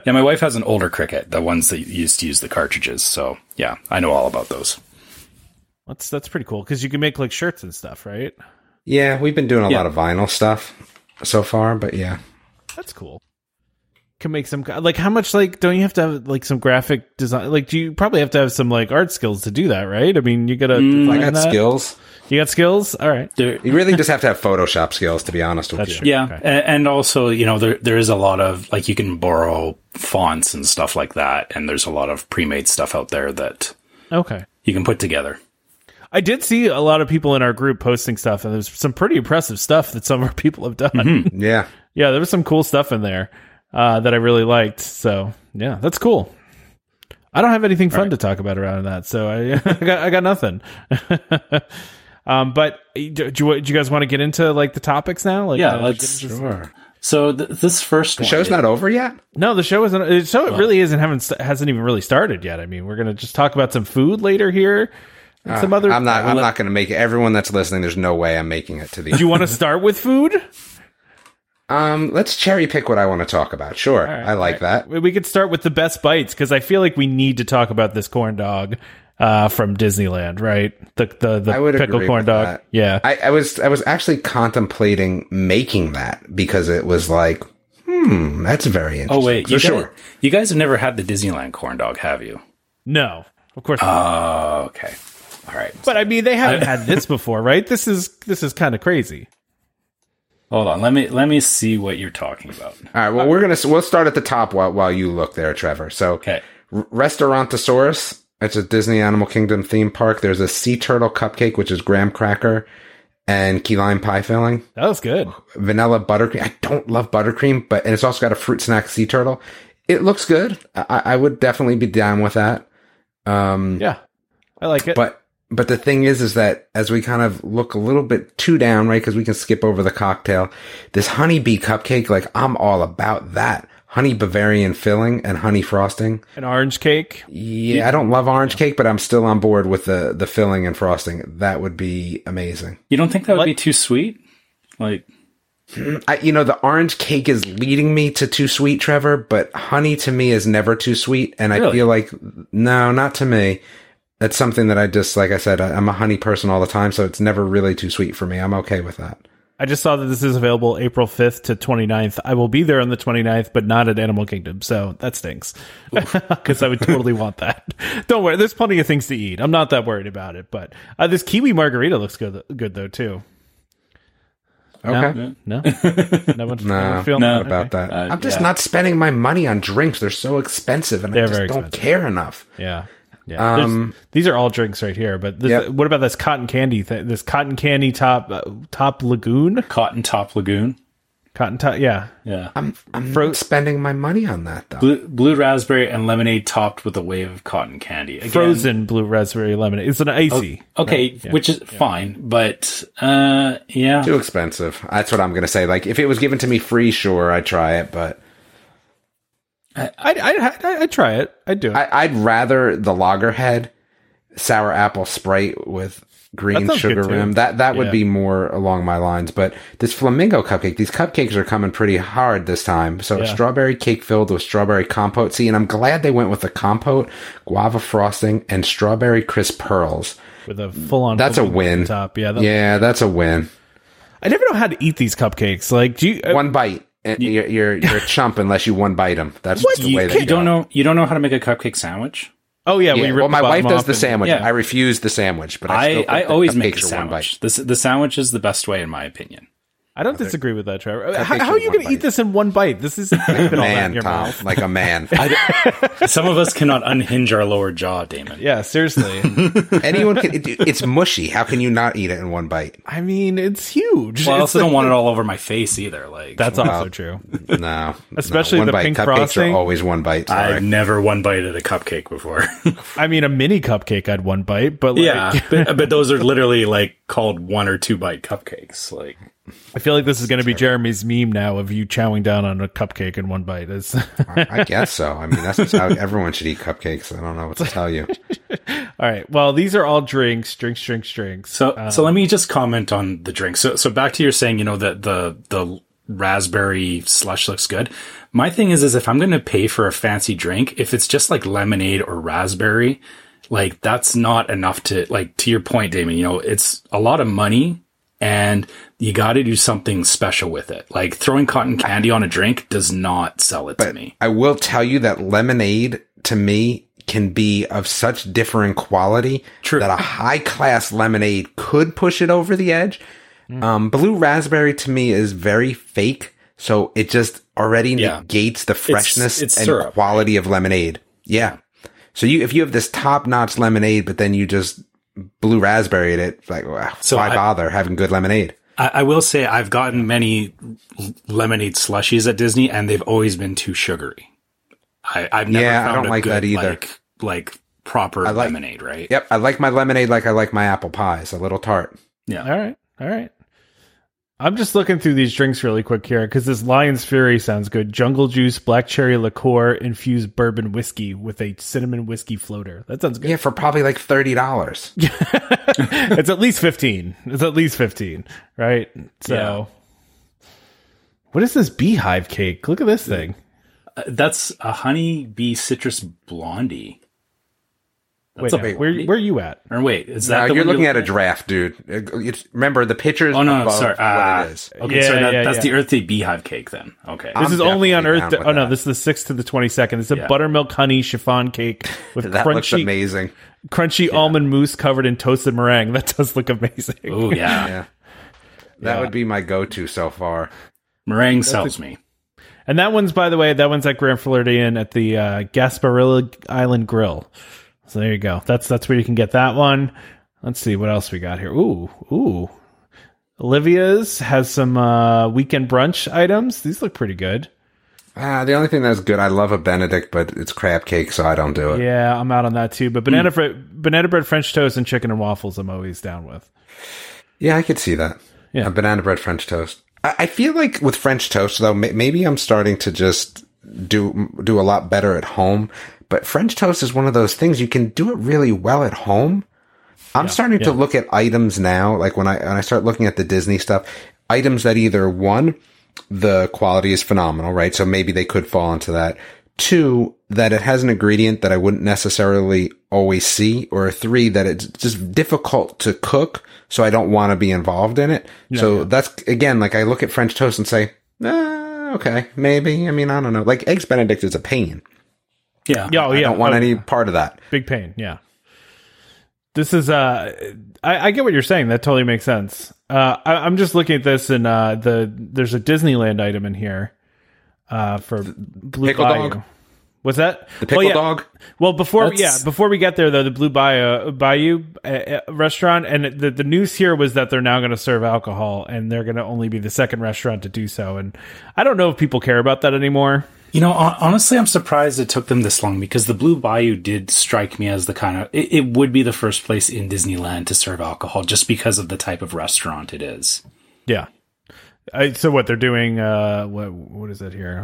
Yeah, my wife has an older Cricut, the ones that used to use the cartridges. So yeah, I know all about those. that's that's pretty cool because you can make like shirts and stuff, right? Yeah, we've been doing a Yeah. lot of vinyl stuff so far, but yeah. That's cool. Can make some like how much like don't you have to have like some graphic design? Like, do you probably have to have some like art skills to do that, right? I mean, you gotta. Mm, I got that. skills. You got skills. All right. There, You really just have to have Photoshop skills, to be honest with That's you. true. yeah, Okay. and also you know there there is a lot of like you can borrow fonts and stuff like that, and there's a lot of pre-made stuff out there that Okay. you can put together. I did see a lot of people in our group posting stuff, and there's some pretty impressive stuff that some of our people have done. Yeah. yeah, there was some cool stuff in there uh, that I really liked. So yeah, that's cool. I don't have anything fun to talk about around that, so I, I got I got nothing. um, but do, do, you, do you guys want to get into like the topics now? Like, Yeah, uh, let's. Sure. So th- this first The show's not over yet? No, the show isn't. The show really isn't haven't hasn't even really started yet. I mean, we're gonna just talk about some food later here. And some other. I'm not I'm not going to make it. Everyone that's listening, there's no way I'm making it to the Do you want to start with food? Um, let's cherry pick what I want to talk about. Sure. I like that. We could start with the best bites because I feel like we need to talk about this corn dog uh, from Disneyland, right? The the the I would pickle agree corn dog. that. Yeah, I, I was I was actually contemplating making that because it was like, hmm, that's very interesting. Oh wait, for you sure. Guys, you guys have never had the Disneyland corn dog, have you? No, of course. not. Oh, okay. All right. but I mean, they haven't had this before, right? This is this is kind of crazy. Hold on. Let me let me see what you're talking about. All right. Well, we're gonna we'll start at the top while while you look there, Trevor. So, Okay. R- Restaurantosaurus. It's a Disney Animal Kingdom theme park. There's a sea turtle cupcake, which is graham cracker and key lime pie filling. That was good. vanilla buttercream. I don't love buttercream, but and it's also got a fruit snack sea turtle. It looks good. I, I would definitely be down with that. Um, Yeah, I like it. but but the thing is, is that as we kind of look a little bit too down, right? Because we can skip over the cocktail. This honeybee cupcake, like I'm all about that. Honey Bavarian filling and honey frosting. An orange cake. Yeah, I don't love orange cake, but I'm still on board with the the filling and frosting. That would be amazing. You don't think that would Like- be too sweet? Like mm, I, you know, the orange cake is leading me to too sweet, Trevor, but honey to me is never too sweet. And I feel like, no, not to me. That's something that I just, like I said, I, I'm a honey person all the time. So it's never really too sweet for me. I'm okay with that. I just saw that this is available April 5th to 29th. I will be there on the 29th, but not at Animal Kingdom. So that stinks. Because I would totally want that. Don't worry. There's plenty of things to eat. I'm not that worried about it. But uh, this kiwi margarita looks good, good though, too. Okay. No? No one's No, feeling no. Not about that. Uh, I'm just yeah. not spending my money on drinks. They're so expensive and They're I just don't expensive. care enough. Yeah. Yeah. Um, these are all drinks right here. But this, Yep. what about this cotton candy thing? This cotton candy top, uh, top lagoon? cotton top lagoon. Cotton top. Yeah. Yeah. I'm, I'm Fro- not spending my money on that though. Blue, blue raspberry and lemonade topped with a wave of cotton candy. Again, Frozen blue raspberry lemonade. It's an icy. Okay, which is fine, but uh yeah. Too expensive. That's what I'm going to say. Like, if it was given to me free, sure, I'd try it, but I, I, I, try it. I'd do it. I, I'd rather the Loggerhead sour apple Sprite with green sugar rim. That that would Yeah. be more along my lines. But this flamingo cupcake, these cupcakes are coming pretty hard this time. So Yeah. strawberry cake filled with strawberry compote. See, and I'm glad they went with the compote, guava frosting, and strawberry crisp pearls. with a full on. That's a win. Top. Yeah. Yeah, that's a win. I never know how to eat these cupcakes. Like, do you? uh, One bite. Eh, and you're, you're you're a chump unless you one bite them. That's the You, way you don't know you don't know how to make a cupcake sandwich? oh yeah. Yeah, we well, my wife does the sandwich. sandwich. Yeah. I refuse the sandwich, but I, I, still I the always make cupcakes a are one bite. sandwich. This the sandwich is the best way in my opinion. I don't disagree with that, Trevor. How, how are are you going to eat this in one bite? This is fit all in man, your Tom, mouth. like a man. Some of us cannot unhinge our lower jaw, Damon. Yeah, seriously. Anyone can. It, it's mushy. How can you not eat it in one bite? I mean, it's huge. Well, I also like- don't want it all over my face either. Like That's also true. No, Especially no. one the bite. pink Cupcakes frosting. are always one bite. I've Sorry. never one bite at a cupcake before. I mean, a mini cupcake I'd one bite, but like, yeah, but, but those are literally like called one or two bite cupcakes. Like I feel like this is going to be Jeremy's meme now of you chowing down on a cupcake in one bite. It's, I guess so. I mean, that's how everyone should eat cupcakes. I don't know what to tell you. all right. Well, these are all drinks, drinks, drinks, drinks. so, um, so let me just comment on the drinks. So, so back to your saying, you know, that the the raspberry slush looks good. My thing is, is if I'm going to pay for a fancy drink, if it's just like lemonade or raspberry, like that's not enough to like to your point, Damon. You know, it's a lot of money. And you got to do something special with it. Like throwing cotton candy on a drink does not sell it to me. I will tell you that lemonade to me can be of such differing quality True. that a high class lemonade could push it over the edge. Mm. Um, blue raspberry to me is very fake. So it just already Yeah. negates the freshness it's and syrup, quality of lemonade. Yeah. So you, if you have this top notch lemonade, but then you just blue raspberry at it, like, wow, So why I- bother having good lemonade? I, I will say I've gotten many lemonade slushies at Disney, and they've always been too sugary. I, I've never Yeah, I don't a like good, that either. Like, like proper like- lemonade, right? Yep. I like my lemonade like I like my apple pies, a little tart. Yeah. All right. All right. I'm just looking through these drinks really quick here because this Lion's Fury sounds good. Jungle juice, black cherry liqueur, infused bourbon whiskey with a cinnamon whiskey floater. That sounds good. Yeah, for probably like $30. it's at least 15. It's at least 15, right? So, what is this beehive cake? Look at this thing. Uh, That's a honey bee citrus blondie. Wait, a- now, where where are you at? Or wait, is Now that the you're one looking at a draft, dude. It's, remember the pictures. Oh no, above sorry. what Ah, it is. Okay, Yeah, sorry. That, yeah, that's yeah. the Earth Day Beehive cake. Then okay. This I'm is only on Earth. down oh with no, this is the sixth to the twenty second. It's a Yeah. buttermilk honey chiffon cake with That looks crunchy amazing. crunchy almond mousse covered in toasted meringue. That does look amazing. Oh yeah. Yeah, that Yeah. would be my go-to so far. meringue sells me. And that one's, by the way, that one's at Grand Floridian at the uh, Gasparilla Island Grill. So there you go. That's that's where you can get that one. Let's see what else we got here. Ooh, ooh. Olivia's has some uh, weekend brunch items. These look pretty good. Ah, the only thing that's good, I love a Benedict, but it's crab cake, so I don't do it. Yeah, I'm out on that too. But banana bread, banana bread, French toast, and chicken and waffles, I'm always down with. Yeah, I could see that. Yeah. A banana bread French toast. I, I feel like with French toast though, may, maybe I'm starting to just do do a lot better at home. But French toast is one of those things you can do it really well at home. I'm starting to look at items now, like when I when I start looking at the Disney stuff, items that either one, the quality is phenomenal, right? So maybe they could fall into that. Two, that it has an ingredient that I wouldn't necessarily always see, or three, that it's just difficult to cook, so I don't want to be involved in it. so that's again, like I look at French toast and say, eh, okay, maybe. I mean, I don't know. Like eggs Benedict is a pain. Yeah. Yeah, oh, I yeah. don't want Oh, any part of that. big pain. Yeah. This is uh, I, I get what you're saying. That totally makes sense. Uh, I, I'm just looking at this and uh, the there's a Disneyland item in here, uh, for Blue pickle Bayou. dog? What's that? The pickle Well, yeah. dog. Well, before That's- yeah, before we get there though, the Blue Bayou, Bayou uh, uh, restaurant, and the the news here was that they're now going to serve alcohol, and they're going to only be the second restaurant to do so. And I don't know if people care about that anymore. You know, honestly, I'm surprised it took them this long because the Blue Bayou did strike me as the kind of it, it would be the first place in Disneyland to serve alcohol just because of the type of restaurant it is. Yeah. I, so what they're doing? Uh, what what is that here?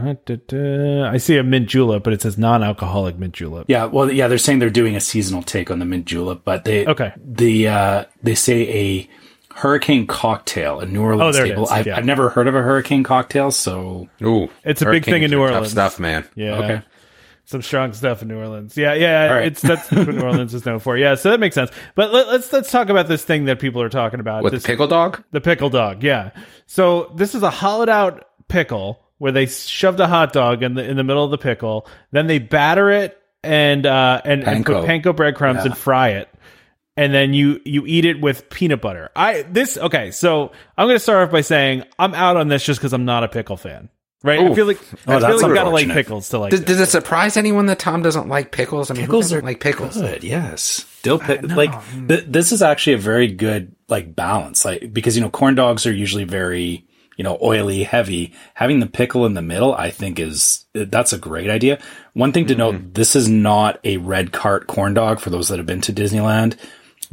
I see a mint julep, but it says non-alcoholic mint julep. Yeah, well, yeah, they're saying they're doing a seasonal take on the mint julep, but they Okay. the uh, they say a hurricane cocktail, a New Orleans Oh, there it staple. is, I've, yeah. I've never heard of a hurricane cocktail, so Ooh, It's a big thing in New are tough Orleans. stuff, man. Yeah. Okay. Some strong stuff in New Orleans. Yeah, yeah. All right. It's that's what New Orleans is known for. Yeah, so that makes sense. But let, let's let's talk about this thing that people are talking about. With this, the pickle dog? The pickle dog, yeah. So this is a hollowed out pickle where they shoved a hot dog in the in the middle of the pickle, then they batter it and uh and, and put Panko. panko breadcrumbs and fry it. And then you you eat it with peanut butter. I this okay, so I'm gonna start off by saying I'm out on this just because I'm not a pickle fan. Right? I Ooh. feel like oh, I Oh, feel that's like gotta like pickles to like Does, does it surprise anyone that Tom doesn't like pickles? I mean, pickles are like pickles? good. Yes, dill pick like mm. th- this is actually a very good like balance, like because you know corn dogs are usually very you know oily, heavy. Having the pickle in the middle, I think is that's a great idea. One thing to mm-hmm. note: this is not a red cart corn dog for those that have been to Disneyland.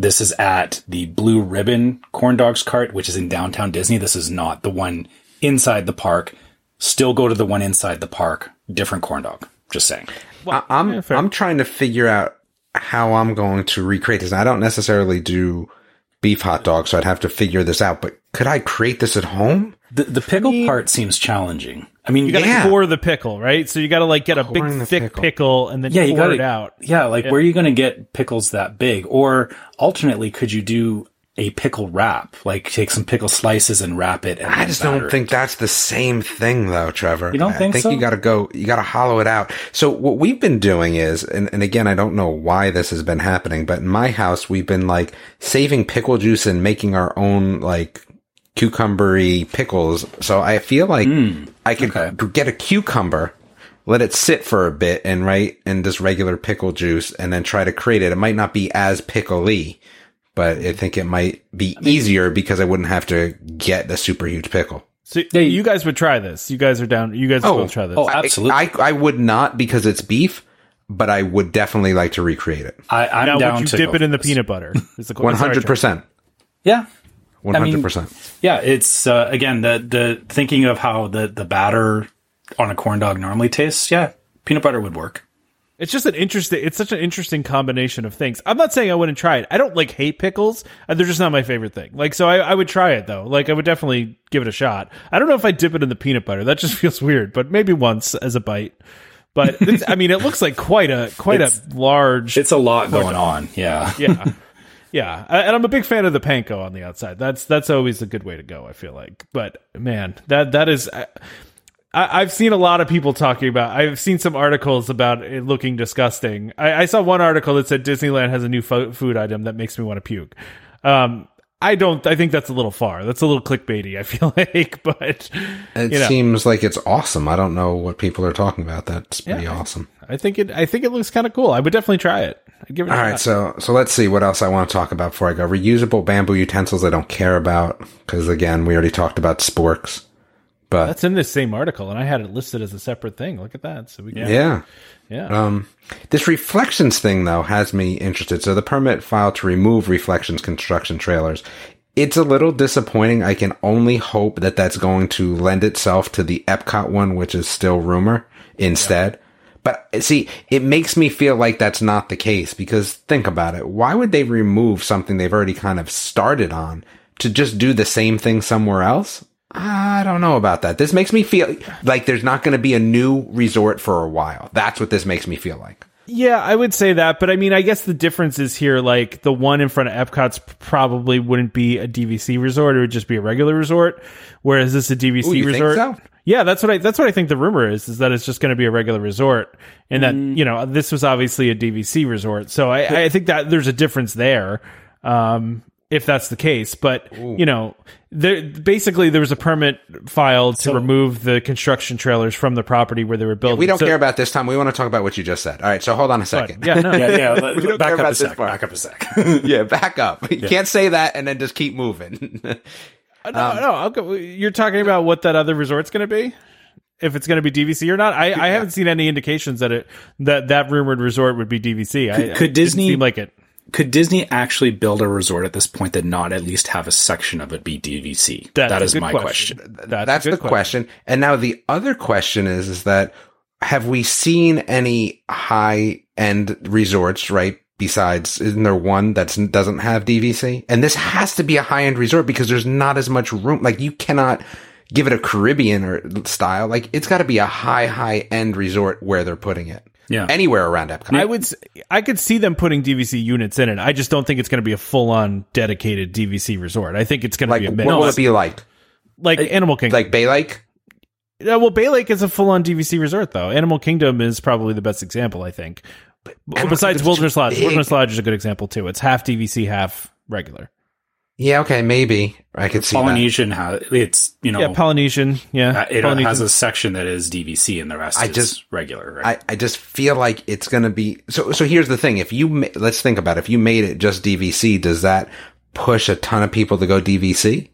This is at the Blue Ribbon Corn Dogs cart, which is in downtown Disney. This is not the one inside the park. Still go to the one inside the park. Different corn dog. Just saying. I, I'm I'm trying to figure out how I'm going to recreate this. I don't necessarily do beef hot dogs, so I'd have to figure this out. But could I create this at home? The the pickle part seems challenging. I mean, You gotta Yeah. core the pickle, right? So you gotta like get a big Coring the thick pickle. pickle. and then yeah, you pour got it out. Yeah, like where are you going to get pickles that big? Or alternately, could you do a pickle wrap? Like take some pickle slices and wrap it. And I just don't it. think that's the same thing, though, Trevor. You don't I think think so? you got to go. You got to hollow it out. So what we've been doing is, and, and again, I don't know why this has been happening, but in my house, we've been like saving pickle juice and making our own like cucumbery pickles. So I feel like hmm. I could okay. get a cucumber. Let it sit for a bit and right and just regular pickle juice and then try to create it. It might not be as pickly, but I think it might be easier because I wouldn't have to get a super huge pickle. So Yeah, you you- guys would try this. You guys are down. You guys Oh, will try this. oh, absolutely. I, I would not because it's beef, but I would definitely like to recreate it. I, I'm now down would you to dip it in the this. peanut butter? One hundred percent. Yeah, One hundred percent. yeah. It's uh, again the the thinking of how the the batter on a corn dog normally tastes. Yeah, peanut butter would work. It's just an interesting. It's such an interesting combination of things. I'm not saying I wouldn't try it. I don't like hate pickles. They're just not my favorite thing. Like so, I, I would try it though. Like I would definitely give it a shot. I don't know if I dip it in the peanut butter. That just feels weird. But maybe once as a bite. But this, I mean, it looks like quite a quite It's- a large. It's a lot going on. Yeah. yeah, yeah, and I'm a big fan of the panko on the outside. That's that's always a good way to go. I feel like, but man, that that is. I, I- I've seen a lot of people talking about. I've seen some articles about it looking disgusting. I, I saw one article that said Disneyland has a new fo- food item that makes me want to puke. Um, I don't. I think that's a little far. That's a little clickbaity. I feel like, but It know. seems like it's awesome. I don't know what people are talking about. That's pretty Yeah. awesome. I think it. I think it looks kind of cool. I would definitely try it. I'd give it. All right, so so let's see what else I want to talk about before I go. Reusable bamboo utensils I don't care about because again we already talked about sporks. But That's in this same article, and I had it listed as a separate thing. Look at that. So we can, yeah, yeah. um, this reflections thing though has me interested. So the permit filed to remove reflections construction trailers. It's a little disappointing. I can only hope that that's going to lend itself to the Epcot one, which is still rumor instead. But see, it makes me feel like that's not the case because think about it. Why would they remove something they've already kind of started on to just do the same thing somewhere else? I don't know about that. This makes me feel like there's not going to be a new resort for a while. That's what this makes me feel like. Yeah, I would say that, but I mean, I guess the difference is here. Like the one in front of Epcot's probably wouldn't be a DVC resort; it would just be a regular resort. Whereas this is a DVC Ooh, resort. so? Yeah, that's what I that's what I think the rumor is is that it's just going to be a regular resort, and that Mm. you know this was obviously a DVC resort. So I, I think that there's a difference there. Um, if that's the case, but you know, there basically there was a permit filed to remove the construction trailers from the property where they were building. We don't So- care about this time. We want to talk about what you just said. All right. So hold on a second. Yeah, no, Yeah. Yeah. let- We don't back care up about this sec. part. Back up a sec. yeah, back up. You can't say that and then just keep moving. Uh, no, um, no, I'll go. You're talking about what that other resort's going to be, if it's going to be DVC or not. I, I haven't seen any indications that it that that rumored resort would be DVC. Could- I- could it Disney- seem like it? Could Disney actually build a resort at this point that not at least have a section of it be DVC? That's that a is good my question. question. That's, That's the good question. And now the other question is, is that have we seen any high end resorts, right? Besides, isn't there one that doesn't have DVC? And this has to be a high end resort because there's not as much room. Like you cannot give it a Caribbean or style. Like it's got to be a high, high end resort where they're putting it. Yeah. Anywhere around Epcot. I would, I could see them putting DVC units in it. I just don't think it's going to be a full on dedicated DVC resort. I think it's going to be a middle. what mix, will it be like? like Animal Kingdom. Like Bay Lake? Yeah, well, Bay Lake is a full on DVC resort, though. Animal Kingdom is probably the best example, I think. Besides Wilderness Lodge, big. Wilderness Lodge is a good example too. It's half DVC, half regular. Yeah, okay, maybe I could see that. Polynesian has it's you know Yeah, Polynesian. Yeah, uh, it Polynesian. has a section that is DVC and the rest I is just- regular. Right? I, I just feel like it's going to be so. So here's the thing: if you ma- let's think about it. if you made it just DVC, does that push a ton of people to go DVC?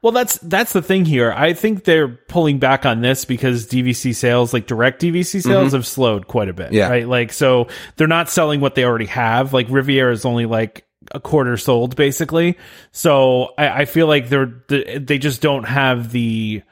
Well, that's that's the thing here. I think they're pulling back on this because DVC sales, like direct DVC sales, have slowed quite a bit. Mm-hmm. Yeah. right. Like so, they're not selling what they already have. Like Riviera is only like a quarter sold, basically. So I, I feel like they're they just don't have the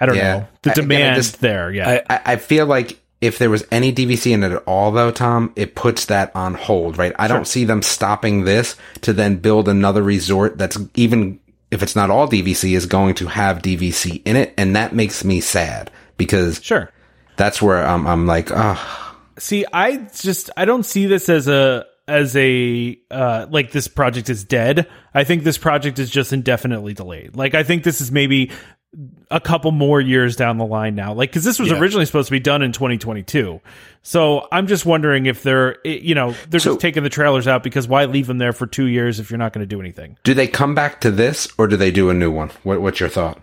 I don't Yeah. know the I- again, I demand just- there. Yeah, I, I feel like if there was any DVC in it at all, though, Tom, it puts that on hold, right? I don't see them stopping this to then build another resort that's even if it's not all DVC is going to have DVC in it, and that makes me sad because sure. that's where I'm, I'm like, oh, See, I just I don't see this as a as a uh like this project is dead. I think this project is just indefinitely delayed. Like I think this is maybe a couple more years down the line now. Like cuz this was Yeah. originally supposed to be done in 2022. So I'm just wondering if they're you know, they're So- just taking the trailers out because why leave them there for 2 years if you're not going to do anything. do they come back to this or do they do a new one? What, what's your thought?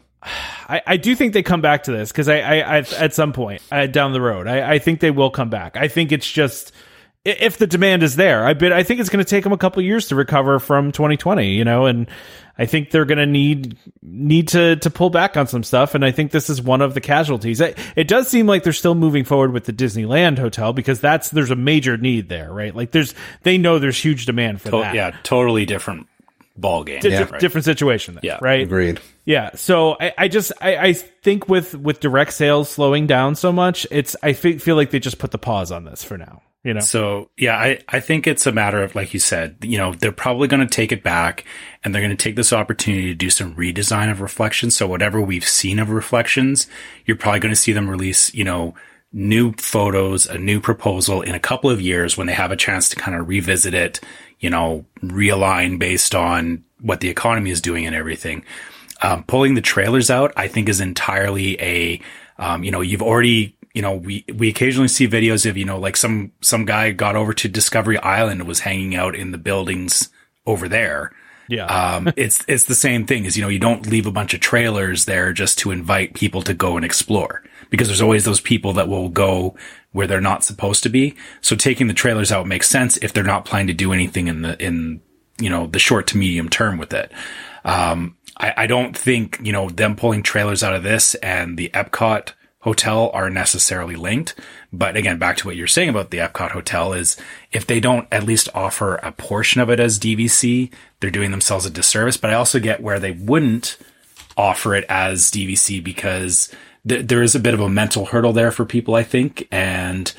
I, I do think they come back to this because I, I, I at some point uh, down the road, I, I think they will come back. I think it's just if the demand is there. I bet I think it's going to take them a couple years to recover from 2020. You know, and I think they're going to need need to to pull back on some stuff. And I think this is one of the casualties. It, it does seem like they're still moving forward with the Disneyland hotel because that's there's a major need there, right? Like there's they know there's huge demand for To- that. yeah, totally different ball game. Di- Yeah. di- different situation. There, Yeah. right. Agreed. Yeah. So I, I just I, I think with with direct sales slowing down so much, it's I feel like they just put the pause on this for now. You know. So yeah, I, I think it's a matter of like you said, you know, they're probably going to take it back and they're going to take this opportunity to do some redesign of reflections. So whatever we've seen of reflections, you're probably going to see them release, you know, new photos, a new proposal in a couple of years when they have a chance to kind of revisit it, you know, realign based on what the economy is doing and everything. Um, pulling the trailers out, I think is entirely a, um, you know, you've already, you know, we, we occasionally see videos of, you know, like some, some guy got over to Discovery Island and was hanging out in the buildings over there. Yeah. Um, it's, it's the same thing as, you know, you don't leave a bunch of trailers there just to invite people to go and explore because there's always those people that will go where they're not supposed to be. So taking the trailers out makes sense if they're not planning to do anything in the, in, you know, the short to medium term with it. Um, I, I don't think, you know, them pulling trailers out of this and the Epcot hotel are necessarily linked. But again, back to what you're saying about the Epcot hotel is if they don't at least offer a portion of it as DVC, they're doing themselves a disservice. But I also get where they wouldn't offer it as DVC because th- there is a bit of a mental hurdle there for people, I think. And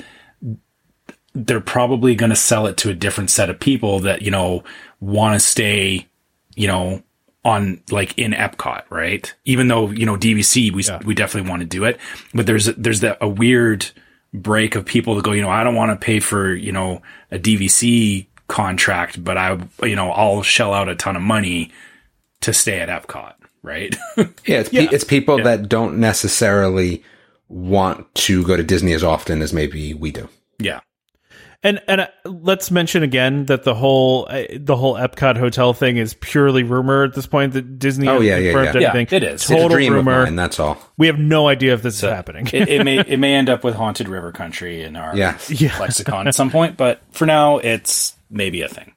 they're probably going to sell it to a different set of people that, you know, want to stay, you know, on like in Epcot, right? Even though, you know, DVC, we, we definitely want to do it, but there's, there's that a weird break of people that go, you know, I don't want to pay for, you know, a DVC contract, but I, you know, I'll shell out a ton of money to stay at Epcot, right? Yeah, it's, pe- it's people that don't necessarily want to go to Disney as often as maybe we do. yeah. And and uh, let's mention again that the whole uh, the whole Epcot hotel thing is purely rumor at this point. That Disney Oh, yeah, yeah, confirmed yeah. anything. Yeah, it is. It's It's Total a dream rumor. and that's all. We have no idea if this is happening. it, it may, it may end up with Haunted River Country in our Yeah. lexicon at some point, but for now, it's maybe a thing.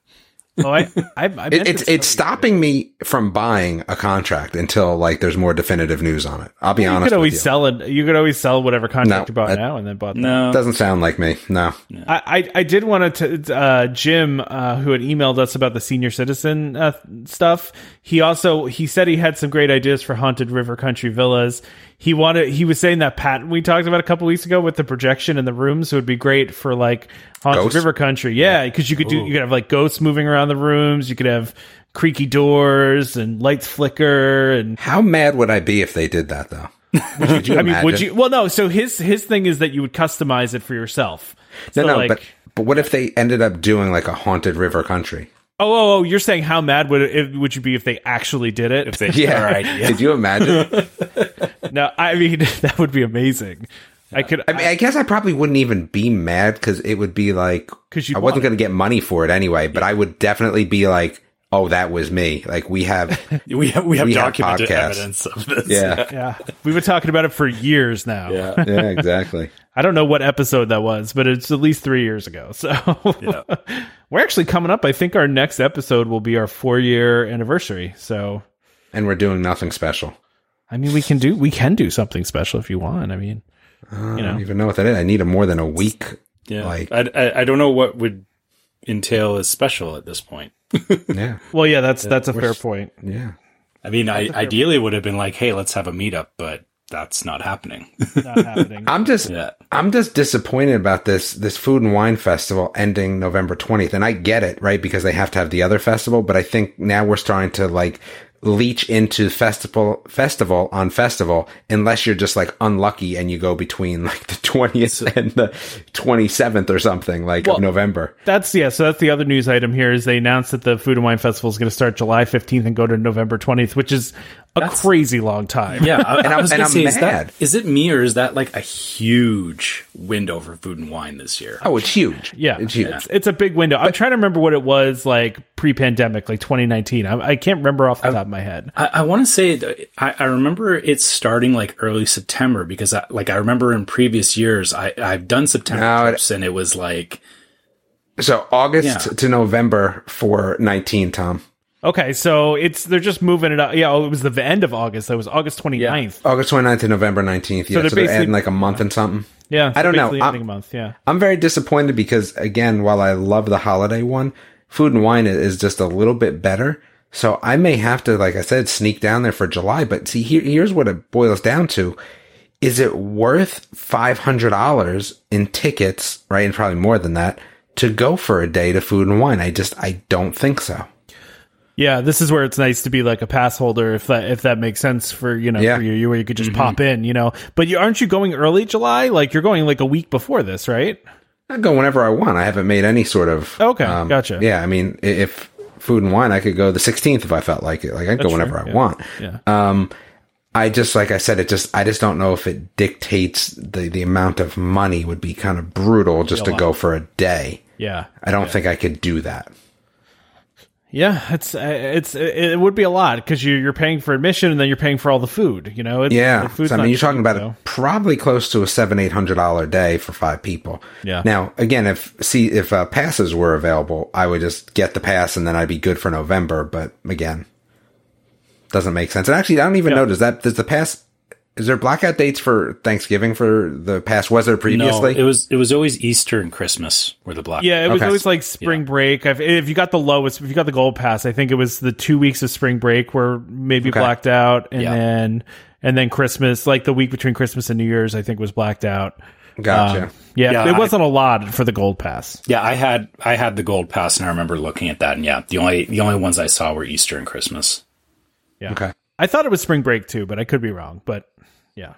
Oh, I, I, I It, it's it's stopping me from buying a contract until like there's more definitive news on it. I'll be You honest could with always you. sell it. You could always sell whatever contract No, you bought that- now and then bought. that. No, Doesn't sound like me. No. I, I, I did want to, uh, Jim, uh, who had emailed us about the senior citizen uh, stuff. He also, he said he had some great ideas for Haunted River Country Villas. He wanted, he was saying that patent we talked about a couple weeks ago with the projection in the rooms would be great for like Haunted Ghosts? River Country. Yeah. Cause you could do, you could have like ghosts moving around the rooms. You could have creaky doors and lights flicker and How mad would I be if they did that though? Would you I mean, would you? Well, no. So his his thing is that you would customize it for yourself. So No, no, like, but but what if they ended up doing like a haunted river country? oh, oh, oh, you're saying how mad would it would you be if they actually did it? if they, Yeah. all right, yeah. Could you imagine? no, I mean that would be amazing. I could. I mean, I guess I probably wouldn't even be mad because it would be like 'Cause you'd I wasn't going to get money for it anyway. But I would definitely be like, "Oh, that was me." Like we have, we have we have We documented podcasts. evidence of this. yeah, yeah, we've been talking about it for years now. yeah. yeah, exactly. I don't know what episode that was, but it's at least three years ago. So Yeah. we're actually coming up. I think our next episode will be our four year anniversary. So And we're doing nothing special. I mean, we can do we can do something special if you want. I mean, I you don't even know what that is. I need a more than a week. Yeah. Like- I, I, I don't know what would entail as special at this point. Yeah, well, yeah, that's that's a fair point. yeah. I mean, I, ideally it would have been like, hey, let's have a meetup, but that's not happening. Not happening. I'm just, Yeah. I'm just disappointed about this this food and wine festival ending November 20th. And I get it, right? Because they have to have the other festival. But I think now we're starting to like leech into festival festival on festival unless you're just like unlucky and you go between like the 20th and the 27th or something like Well, of November. That's yeah. So that's the other news item here is they announced that the Food and Wine Festival is going to start July 15th and go to November 20th, which is a crazy long time. Yeah, I, And I was and gonna I'm say, is that is it me or is that like a huge window for food and wine this year? Oh, it's huge. Yeah, It's huge. It's, it's a big window. I'm trying to remember what it was like pre-pandemic, like 2019. I, I can't remember off the top of my head. I, I want to say that I, I remember it starting like early September because I, like I remember in previous years I I've done September No, it- trips and it was like So August Yeah. to November for 19, Tom. Okay, so it's they're just moving it up. Yeah, oh, it was the end of August. That was August 29th. August 29th to November 19th. Yeah, they're so they're, basically- adding like a month and something. Yeah, I don't know. I'm- a month. Yeah. I'm very disappointed because again, while I love the holiday one, food and wine is just a little bit better. So I may have to, like I said, sneak down there for July. But see, here, here's what it boils down to. Is it worth $500 in tickets, right? And probably more than that to go for a day to food and wine. I just, I don't think so. Yeah, this is where it's nice to be like a pass holder if that if that makes sense for you know Yeah. for you, where you could just pop in, you know. But you aren't you going early July? Like you're going like a week before this, right? I go whenever I want. I haven't made any sort of. okay. um, Okay, gotcha. Yeah, I mean, if food and wine, I could go the 16th if I felt like it. Like I'd go That's whenever I yeah. want. Yeah. Um, I just like I said, it just I just don't know if it dictates the the amount of money would be kind of brutal just to lot. go for a day. Yeah. I don't think I could do that. Yeah, it's uh, it's it, it would be a lot because you you're paying for admission and then you're paying for all the food. You know, it's, Yeah, the so, I mean, you're talking about so. probably close to a seven eight hundred dollar day for five people. Yeah. Now, again, if see if uh, passes were available, I would just get the pass and then I'd be good for November. But again, doesn't make sense. And actually, I don't even Yeah. know does that does the pass is there blackout dates for Thanksgiving for the past? Was there previously? No, previously? it was it was always Easter and Christmas were the black. Yeah, it was Okay. always like spring break. I've, if you got the lowest, if you got the gold pass, I think it was the two weeks of spring break were maybe Okay. blacked out, and Yeah. then and then Christmas, like the week between Christmas and New Year's, I think was blacked out. gotcha. Um, yeah, Yeah, it I- wasn't a lot for the gold pass. Yeah, I had I had the gold pass, and I remember looking at that, and yeah, the only the only ones I saw were Easter and Christmas. Yeah. Okay. I thought it was spring break too, but I could be wrong. But yeah.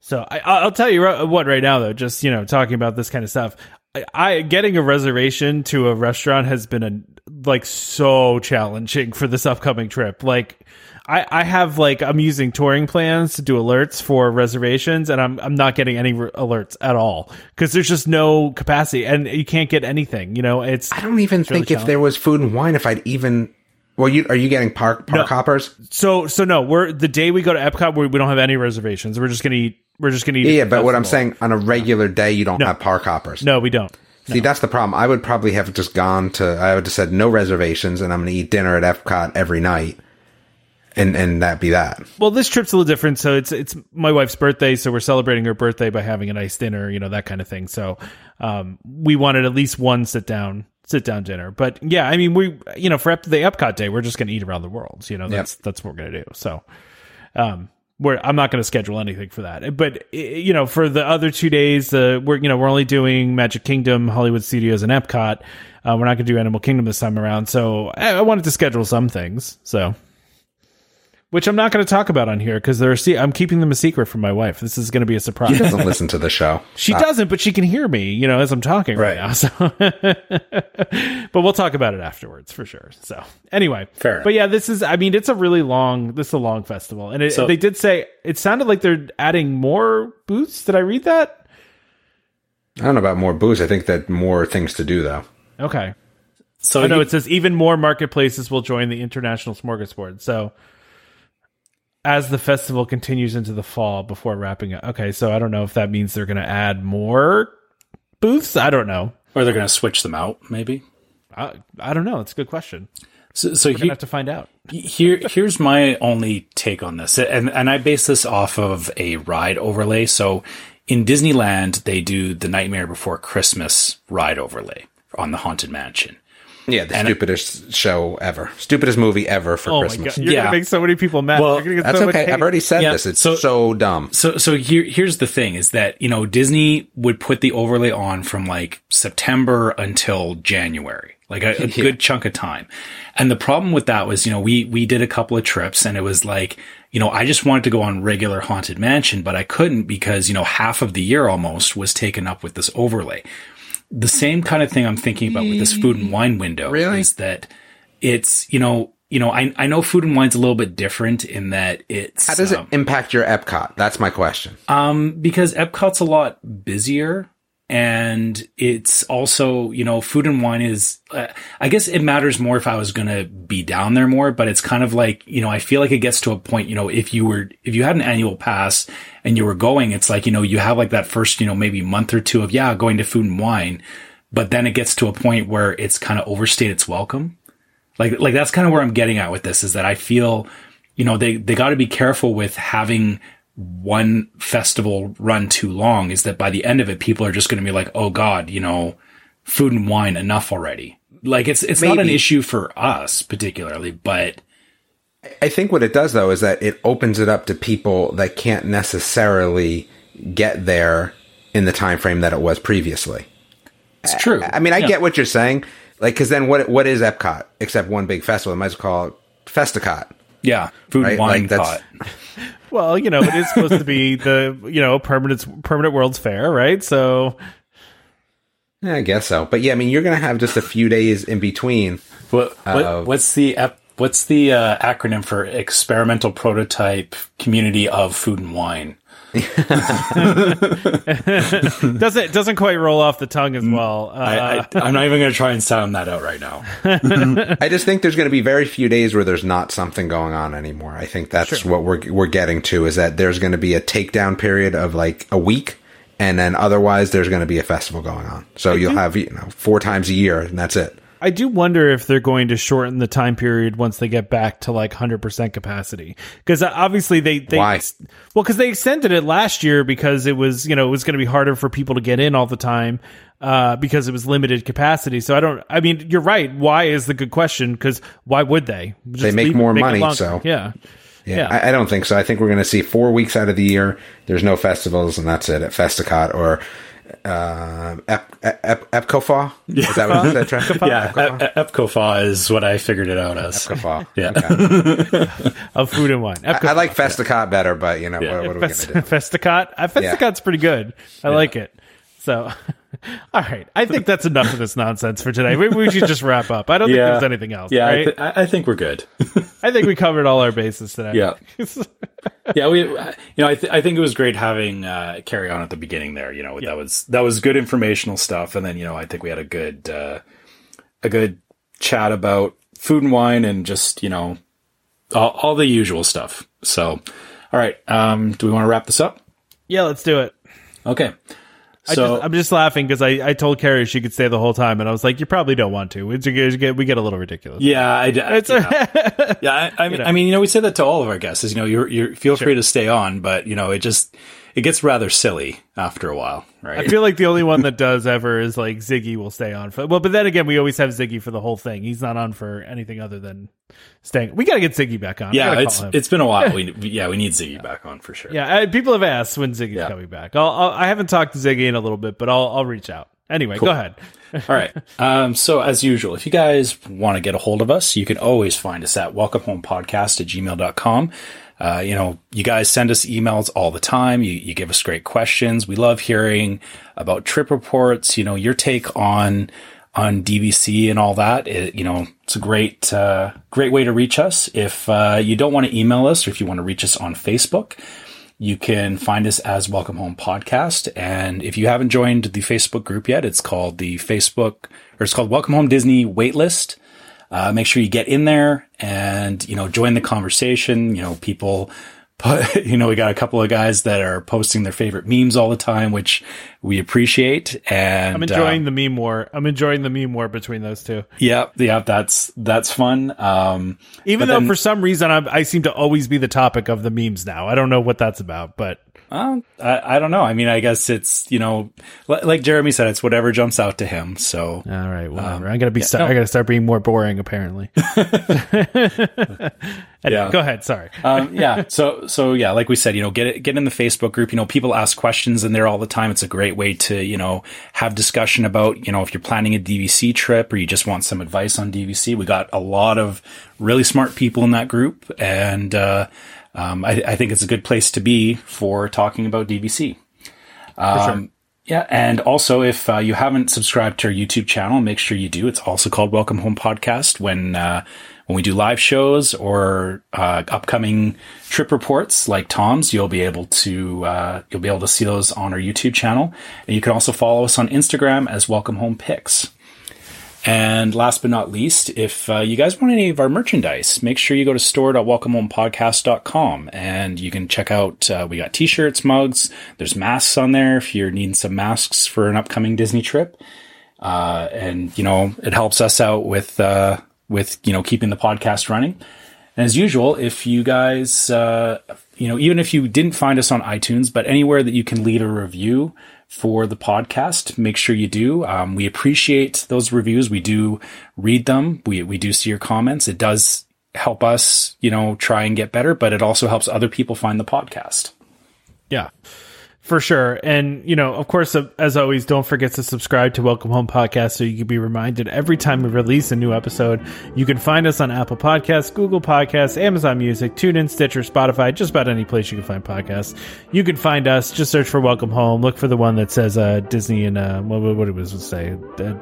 So I, I'll tell you what right now though. Just you know, talking about this kind of stuff. I, I getting a reservation to a restaurant has been a like so challenging for this upcoming trip. Like. I, I have like I'm using touring plans to do alerts for reservations, and I'm I'm not getting any re- alerts at all because there's just no capacity, and you can't get anything. You know, it's I don't even really think if there was food and wine, if I'd even. Well, you are you getting park park No. hoppers? So so no, we're the day we go to Epcot, we, we don't have any reservations. We're just gonna eat. We're just gonna eat. Yeah, yeah, but what I'm saying on a regular day, you don't have park hoppers. No, we don't. See, that's the problem. I would probably have just gone to. I would have said no reservations, and I'm going to eat dinner at Epcot every night, and and that be that. Well, this trip's a little different. So it's it's my wife's birthday, so we're celebrating her birthday by having a nice dinner, you know, that kind of thing. So um, we wanted at least one sit down sit down dinner. But yeah, I mean, we you know for Ep- the Epcot day, we're just gonna eat around the world. You know, that's that's what we're gonna do. So um, we're I'm not gonna schedule anything for that. But you know, for the other two days, uh, we're you know we're only doing Magic Kingdom, Hollywood Studios, and Epcot. Uh, we're not gonna do Animal Kingdom this time around. So I, I wanted to schedule some things. So which I'm not going to talk about on here because they're a se- I'm keeping them a secret from my wife. This is going to be a surprise. She doesn't listen to the show. she doesn't, but she can hear me, you know, as I'm talking right, Right. now. So, but we'll talk about it afterwards for sure. So, anyway, Fair. But yeah, this is. I mean, it's a really long. This is a long festival, and it, So- they did say it sounded like they're adding more booths. Did I read that? I don't know about more booths. I think that more things to do though. Okay. So Oh no, you- it says even more marketplaces will join the international smorgasbord. So as the festival continues into the fall before wrapping up. Okay, so I don't know if that means they're going to add more booths. I don't know. or they're going to switch them out, maybe. I, I don't know. It's a good question. So, so We're going to he- have to find out. here here's my only take on this and and I base this off of a ride overlay so in Disneyland they do the Nightmare Before Christmas ride overlay on the Haunted Mansion Yeah, the stupidest show ever, stupidest movie ever for Oh Christmas. my god, you're Yeah. going to make so many people mad. Well, You're get That's so much okay. hate. I've already said Yeah, this. It's so- so, dumb. So so here here's the thing is that you know Disney would put the overlay on from like September until January, like a, a good chunk of time. And the problem with that was you know we we did a couple of trips and it was like you know I just wanted to go on regular haunted mansion, but I couldn't because you know half of the year almost was taken up with this overlay. The same kind of thing I'm thinking about with this food and wine window Really? is that it's you know. You know, I I know food and wine's a little bit different in that it's How does it um, impact your Epcot? That's my question. um, because Epcot's a lot busier and it's also, you know, food and wine is, uh, I guess it matters more if I was going to be down there more, but it's kind of like, you know, I feel like it gets to a point, you know, if you were, if you had an annual pass and you were going, it's like, you know, you have like that first, you know, maybe month or two of, yeah, going to food and wine, but then it gets to a point where it's kind of overstayed its welcome. Like, like that's kind of where I'm getting at with this is that I feel, you know, they, they got to be careful with having one festival run too long is that by the end of it, people are just going to be like, oh God, you know, food and wine enough already. Like it's, it's not an issue for us particularly, but I think what it does though is that it opens it up to people that can't necessarily get there in the time frame that it was previously. it's true. I mean, I Yeah. get what you're saying, like because then what what is Epcot except one big festival? They might as well call it Festicot. Yeah, food Right, and wine like, that's- pot. Well, you know, it is supposed to be the you know permanent permanent World's Fair, right? So Yeah, I guess so. But yeah, I mean, you're gonna have just a few days in between. What, what Uh, what's the ep- what's the uh, acronym for experimental prototype community of food and wine? doesn't doesn't quite roll off the tongue as well. Uh, I, I, I'm not even going to try and sound that out right now. I just think there's going to be very few days where there's not something going on anymore. I think that's what we're we're getting to is that there's going to be a takedown period of like a week, and then otherwise there's going to be a festival going on. So you'll have you know four times a year, and that's it. I do wonder if they're going to shorten the time period once they get back to like 100% capacity. Because obviously they, they Why? well, because they extended it last year because it was, you know, it was going to be harder for people to get in all the time uh, because it was limited capacity. So I don't, I mean, you're right. Why is the good question? Because why would they? Just They make more it money, so- Yeah. Yeah, Yeah. I, I don't think so. I think we're going to see four weeks out of the year. There's no festivals, and that's it at Festicot or uh, Ep, Ep, Epcofa. Is that what you said, Yeah, Epcofa. Ep- Epcofa is what I figured it out as. Epcofa. Yeah. Okay. Of food and wine. I, I like Festicot better, but you know Yeah. what, what are we going to do? Festicot. Uh, Festicot's pretty good. I like it. So, all right. I think that's enough of this nonsense for today. Maybe we should just wrap up. I don't think there's anything else. Yeah, I, th- I think we're good. I think we covered all our bases today. Yeah. yeah, we, you know, I, th- I think it was great having uh, Kerri on at the beginning there. You know, that was that was good informational stuff, and then you know, I think we had a good uh, a good chat about food and wine and just you know all, all the usual stuff. So, all right, um, do we want to wrap this up? yeah, let's do it. Okay. I So just, I'm just laughing because I, I told Kerri she could stay the whole time, and I was like, you probably don't want to. We get we get a little ridiculous. Yeah, I, It's yeah, yeah. I, I, mean, know. I mean, you know, we say that to all of our guests. Is you know, you're, you're feel free to stay on, but you know, it just it gets rather silly after a while, right? I feel like the only one that does ever is like Ziggy will stay on for well, but then again, we always have Ziggy for the whole thing. He's not on for anything other than staying. We got to get Ziggy back on. Yeah, it's it's been a while. We, yeah, we need Ziggy back on for sure. yeah. I, people have asked when Ziggy's Yeah. coming back. I'll, I'll, I haven't talked to Ziggy in a little bit, but I'll I'll reach out. Anyway, go ahead. All right. Um, so as usual, if you guys want to get a hold of us, you can always find us at welcomehomepodcast at gmail.com. Uh, you know, you guys send us emails all the time. You, you give us great questions. We love hearing about trip reports, you know, your take on, on DVC and all that. It, you know, it's a great, uh, great way to reach us. If, uh, you don't want to email us or if you want to reach us on Facebook, you can find us as Welcome Home Podcast. And if you haven't joined the Facebook group yet, it's called the Facebook, or it's called Welcome Home Disney Waitlist. Uh, make sure you get in there and, you know, join the conversation. You know, people, put, you know, we got a couple of guys that are posting their favorite memes all the time, which we appreciate. And I'm enjoying uh, the meme war. I'm enjoying the meme war between those two. yeah, yeah, that's, that's fun. Um, Even though then- for some reason I'm, I seem to always be the topic of the memes now. I don't know what that's about, but Um, I, I don't know. I mean, I guess it's you know, li- like Jeremy said, it's whatever jumps out to him. So all right, whatever. I'm gonna be. no. I gotta start being more boring. Apparently. Yeah. Go ahead. Sorry. um, yeah. So so yeah, like we said, you know, get it, get in the Facebook group. You know, people ask questions in there all the time. It's a great way to you know have discussion about you know if you're planning a DVC trip or you just want some advice on DVC. We got a lot of really smart people in that group, and uh, um, I, I think it's a good place to be for talking about DVC. Um, Yeah, and also if uh, you haven't subscribed to our YouTube channel, make sure you do. It's also called Welcome Home Podcast. When uh, when we do live shows or uh, upcoming trip reports like Tom's, you'll be able to uh, you'll be able to see those on our YouTube channel, and you can also follow us on Instagram as Welcome Home Pics. And last but not least, if uh, you guys want any of our merchandise, make sure you go to store.welcomehomepodcast.com and you can check out, uh, we got t-shirts, mugs, there's masks on there if you're needing some masks for an upcoming Disney trip. Uh, and, you know, it helps us out with, uh, with, you know, keeping the podcast running. And as usual, if you guys, uh, you know, even if you didn't find us on iTunes, but anywhere that you can leave a review for the podcast, make sure you do. Um, we appreciate those reviews. We do read them. We, we do see your comments. It does help us, you know, try and get better, but it also helps other people find the podcast. Yeah. For sure. And, you know, of course, as always, don't forget to subscribe to Welcome Home Podcast so you can be reminded every time we release a new episode. You can find us on Apple Podcasts, Google Podcasts, Amazon Music, TuneIn, Stitcher, Spotify, just about any place you can find podcasts. You can find us, just search for Welcome Home. Look for the one that says uh, Disney and, uh, what, what it was to say, uh,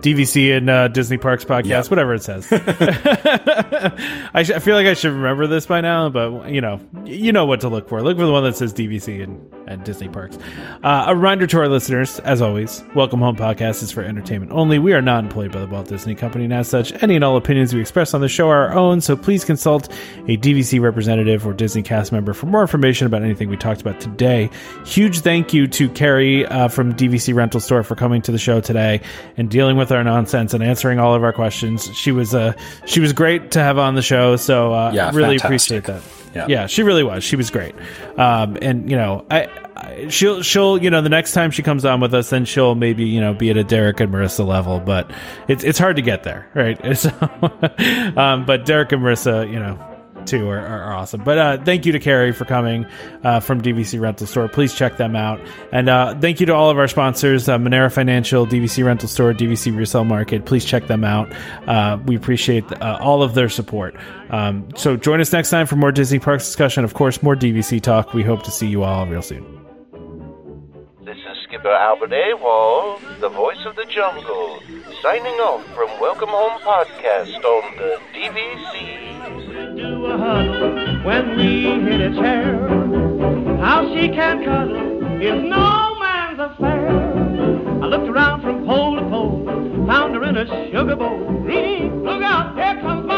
DVC and uh, Disney Parks Podcast, whatever it says. I, sh- I feel like I should remember this by now, but, you know, you know what to look for. Look for the one that says DVC and, and Disney Disney parks. Uh, a reminder to our listeners, as always, Welcome Home Podcast is for entertainment only. We are not employed by the Walt Disney Company, and as such, any and all opinions we express on the show are our own, so please consult a DVC representative or Disney cast member for more information about anything we talked about today. Huge thank you to Kerri uh, from DVC Rental Store for coming to the show today and dealing with our nonsense and answering all of our questions. She was uh, she was great to have on the show, so uh, yeah, really fantastic. appreciate that. Yeah. yeah, she really was. She was great. Um, and you know, I, I, she'll she'll you know the next time she comes on with us, then she'll maybe you know be at a Derek and Marissa level, but it's it's hard to get there, right? So, um, but Derek and Marissa, you know, too are, are awesome. But uh, thank you to Kerri for coming uh, from DVC Rental Store. Please check them out. And uh, thank you to all of our sponsors, uh, Monera Financial, DVC Rental Store, DVC Resale Market. Please check them out. Uh, we appreciate uh, all of their support. Um, so join us next time for more Disney Parks discussion. Of course, more DVC talk. We hope to see you all real soon. This is Skipper Albert Awol, the voice of the jungle, signing off from Welcome Home Podcast on the DVC do a huddle when we hit a chair. How she can cuddle is no man's affair. I looked around from pole to pole, found her in a sugar bowl. Look out, here comes my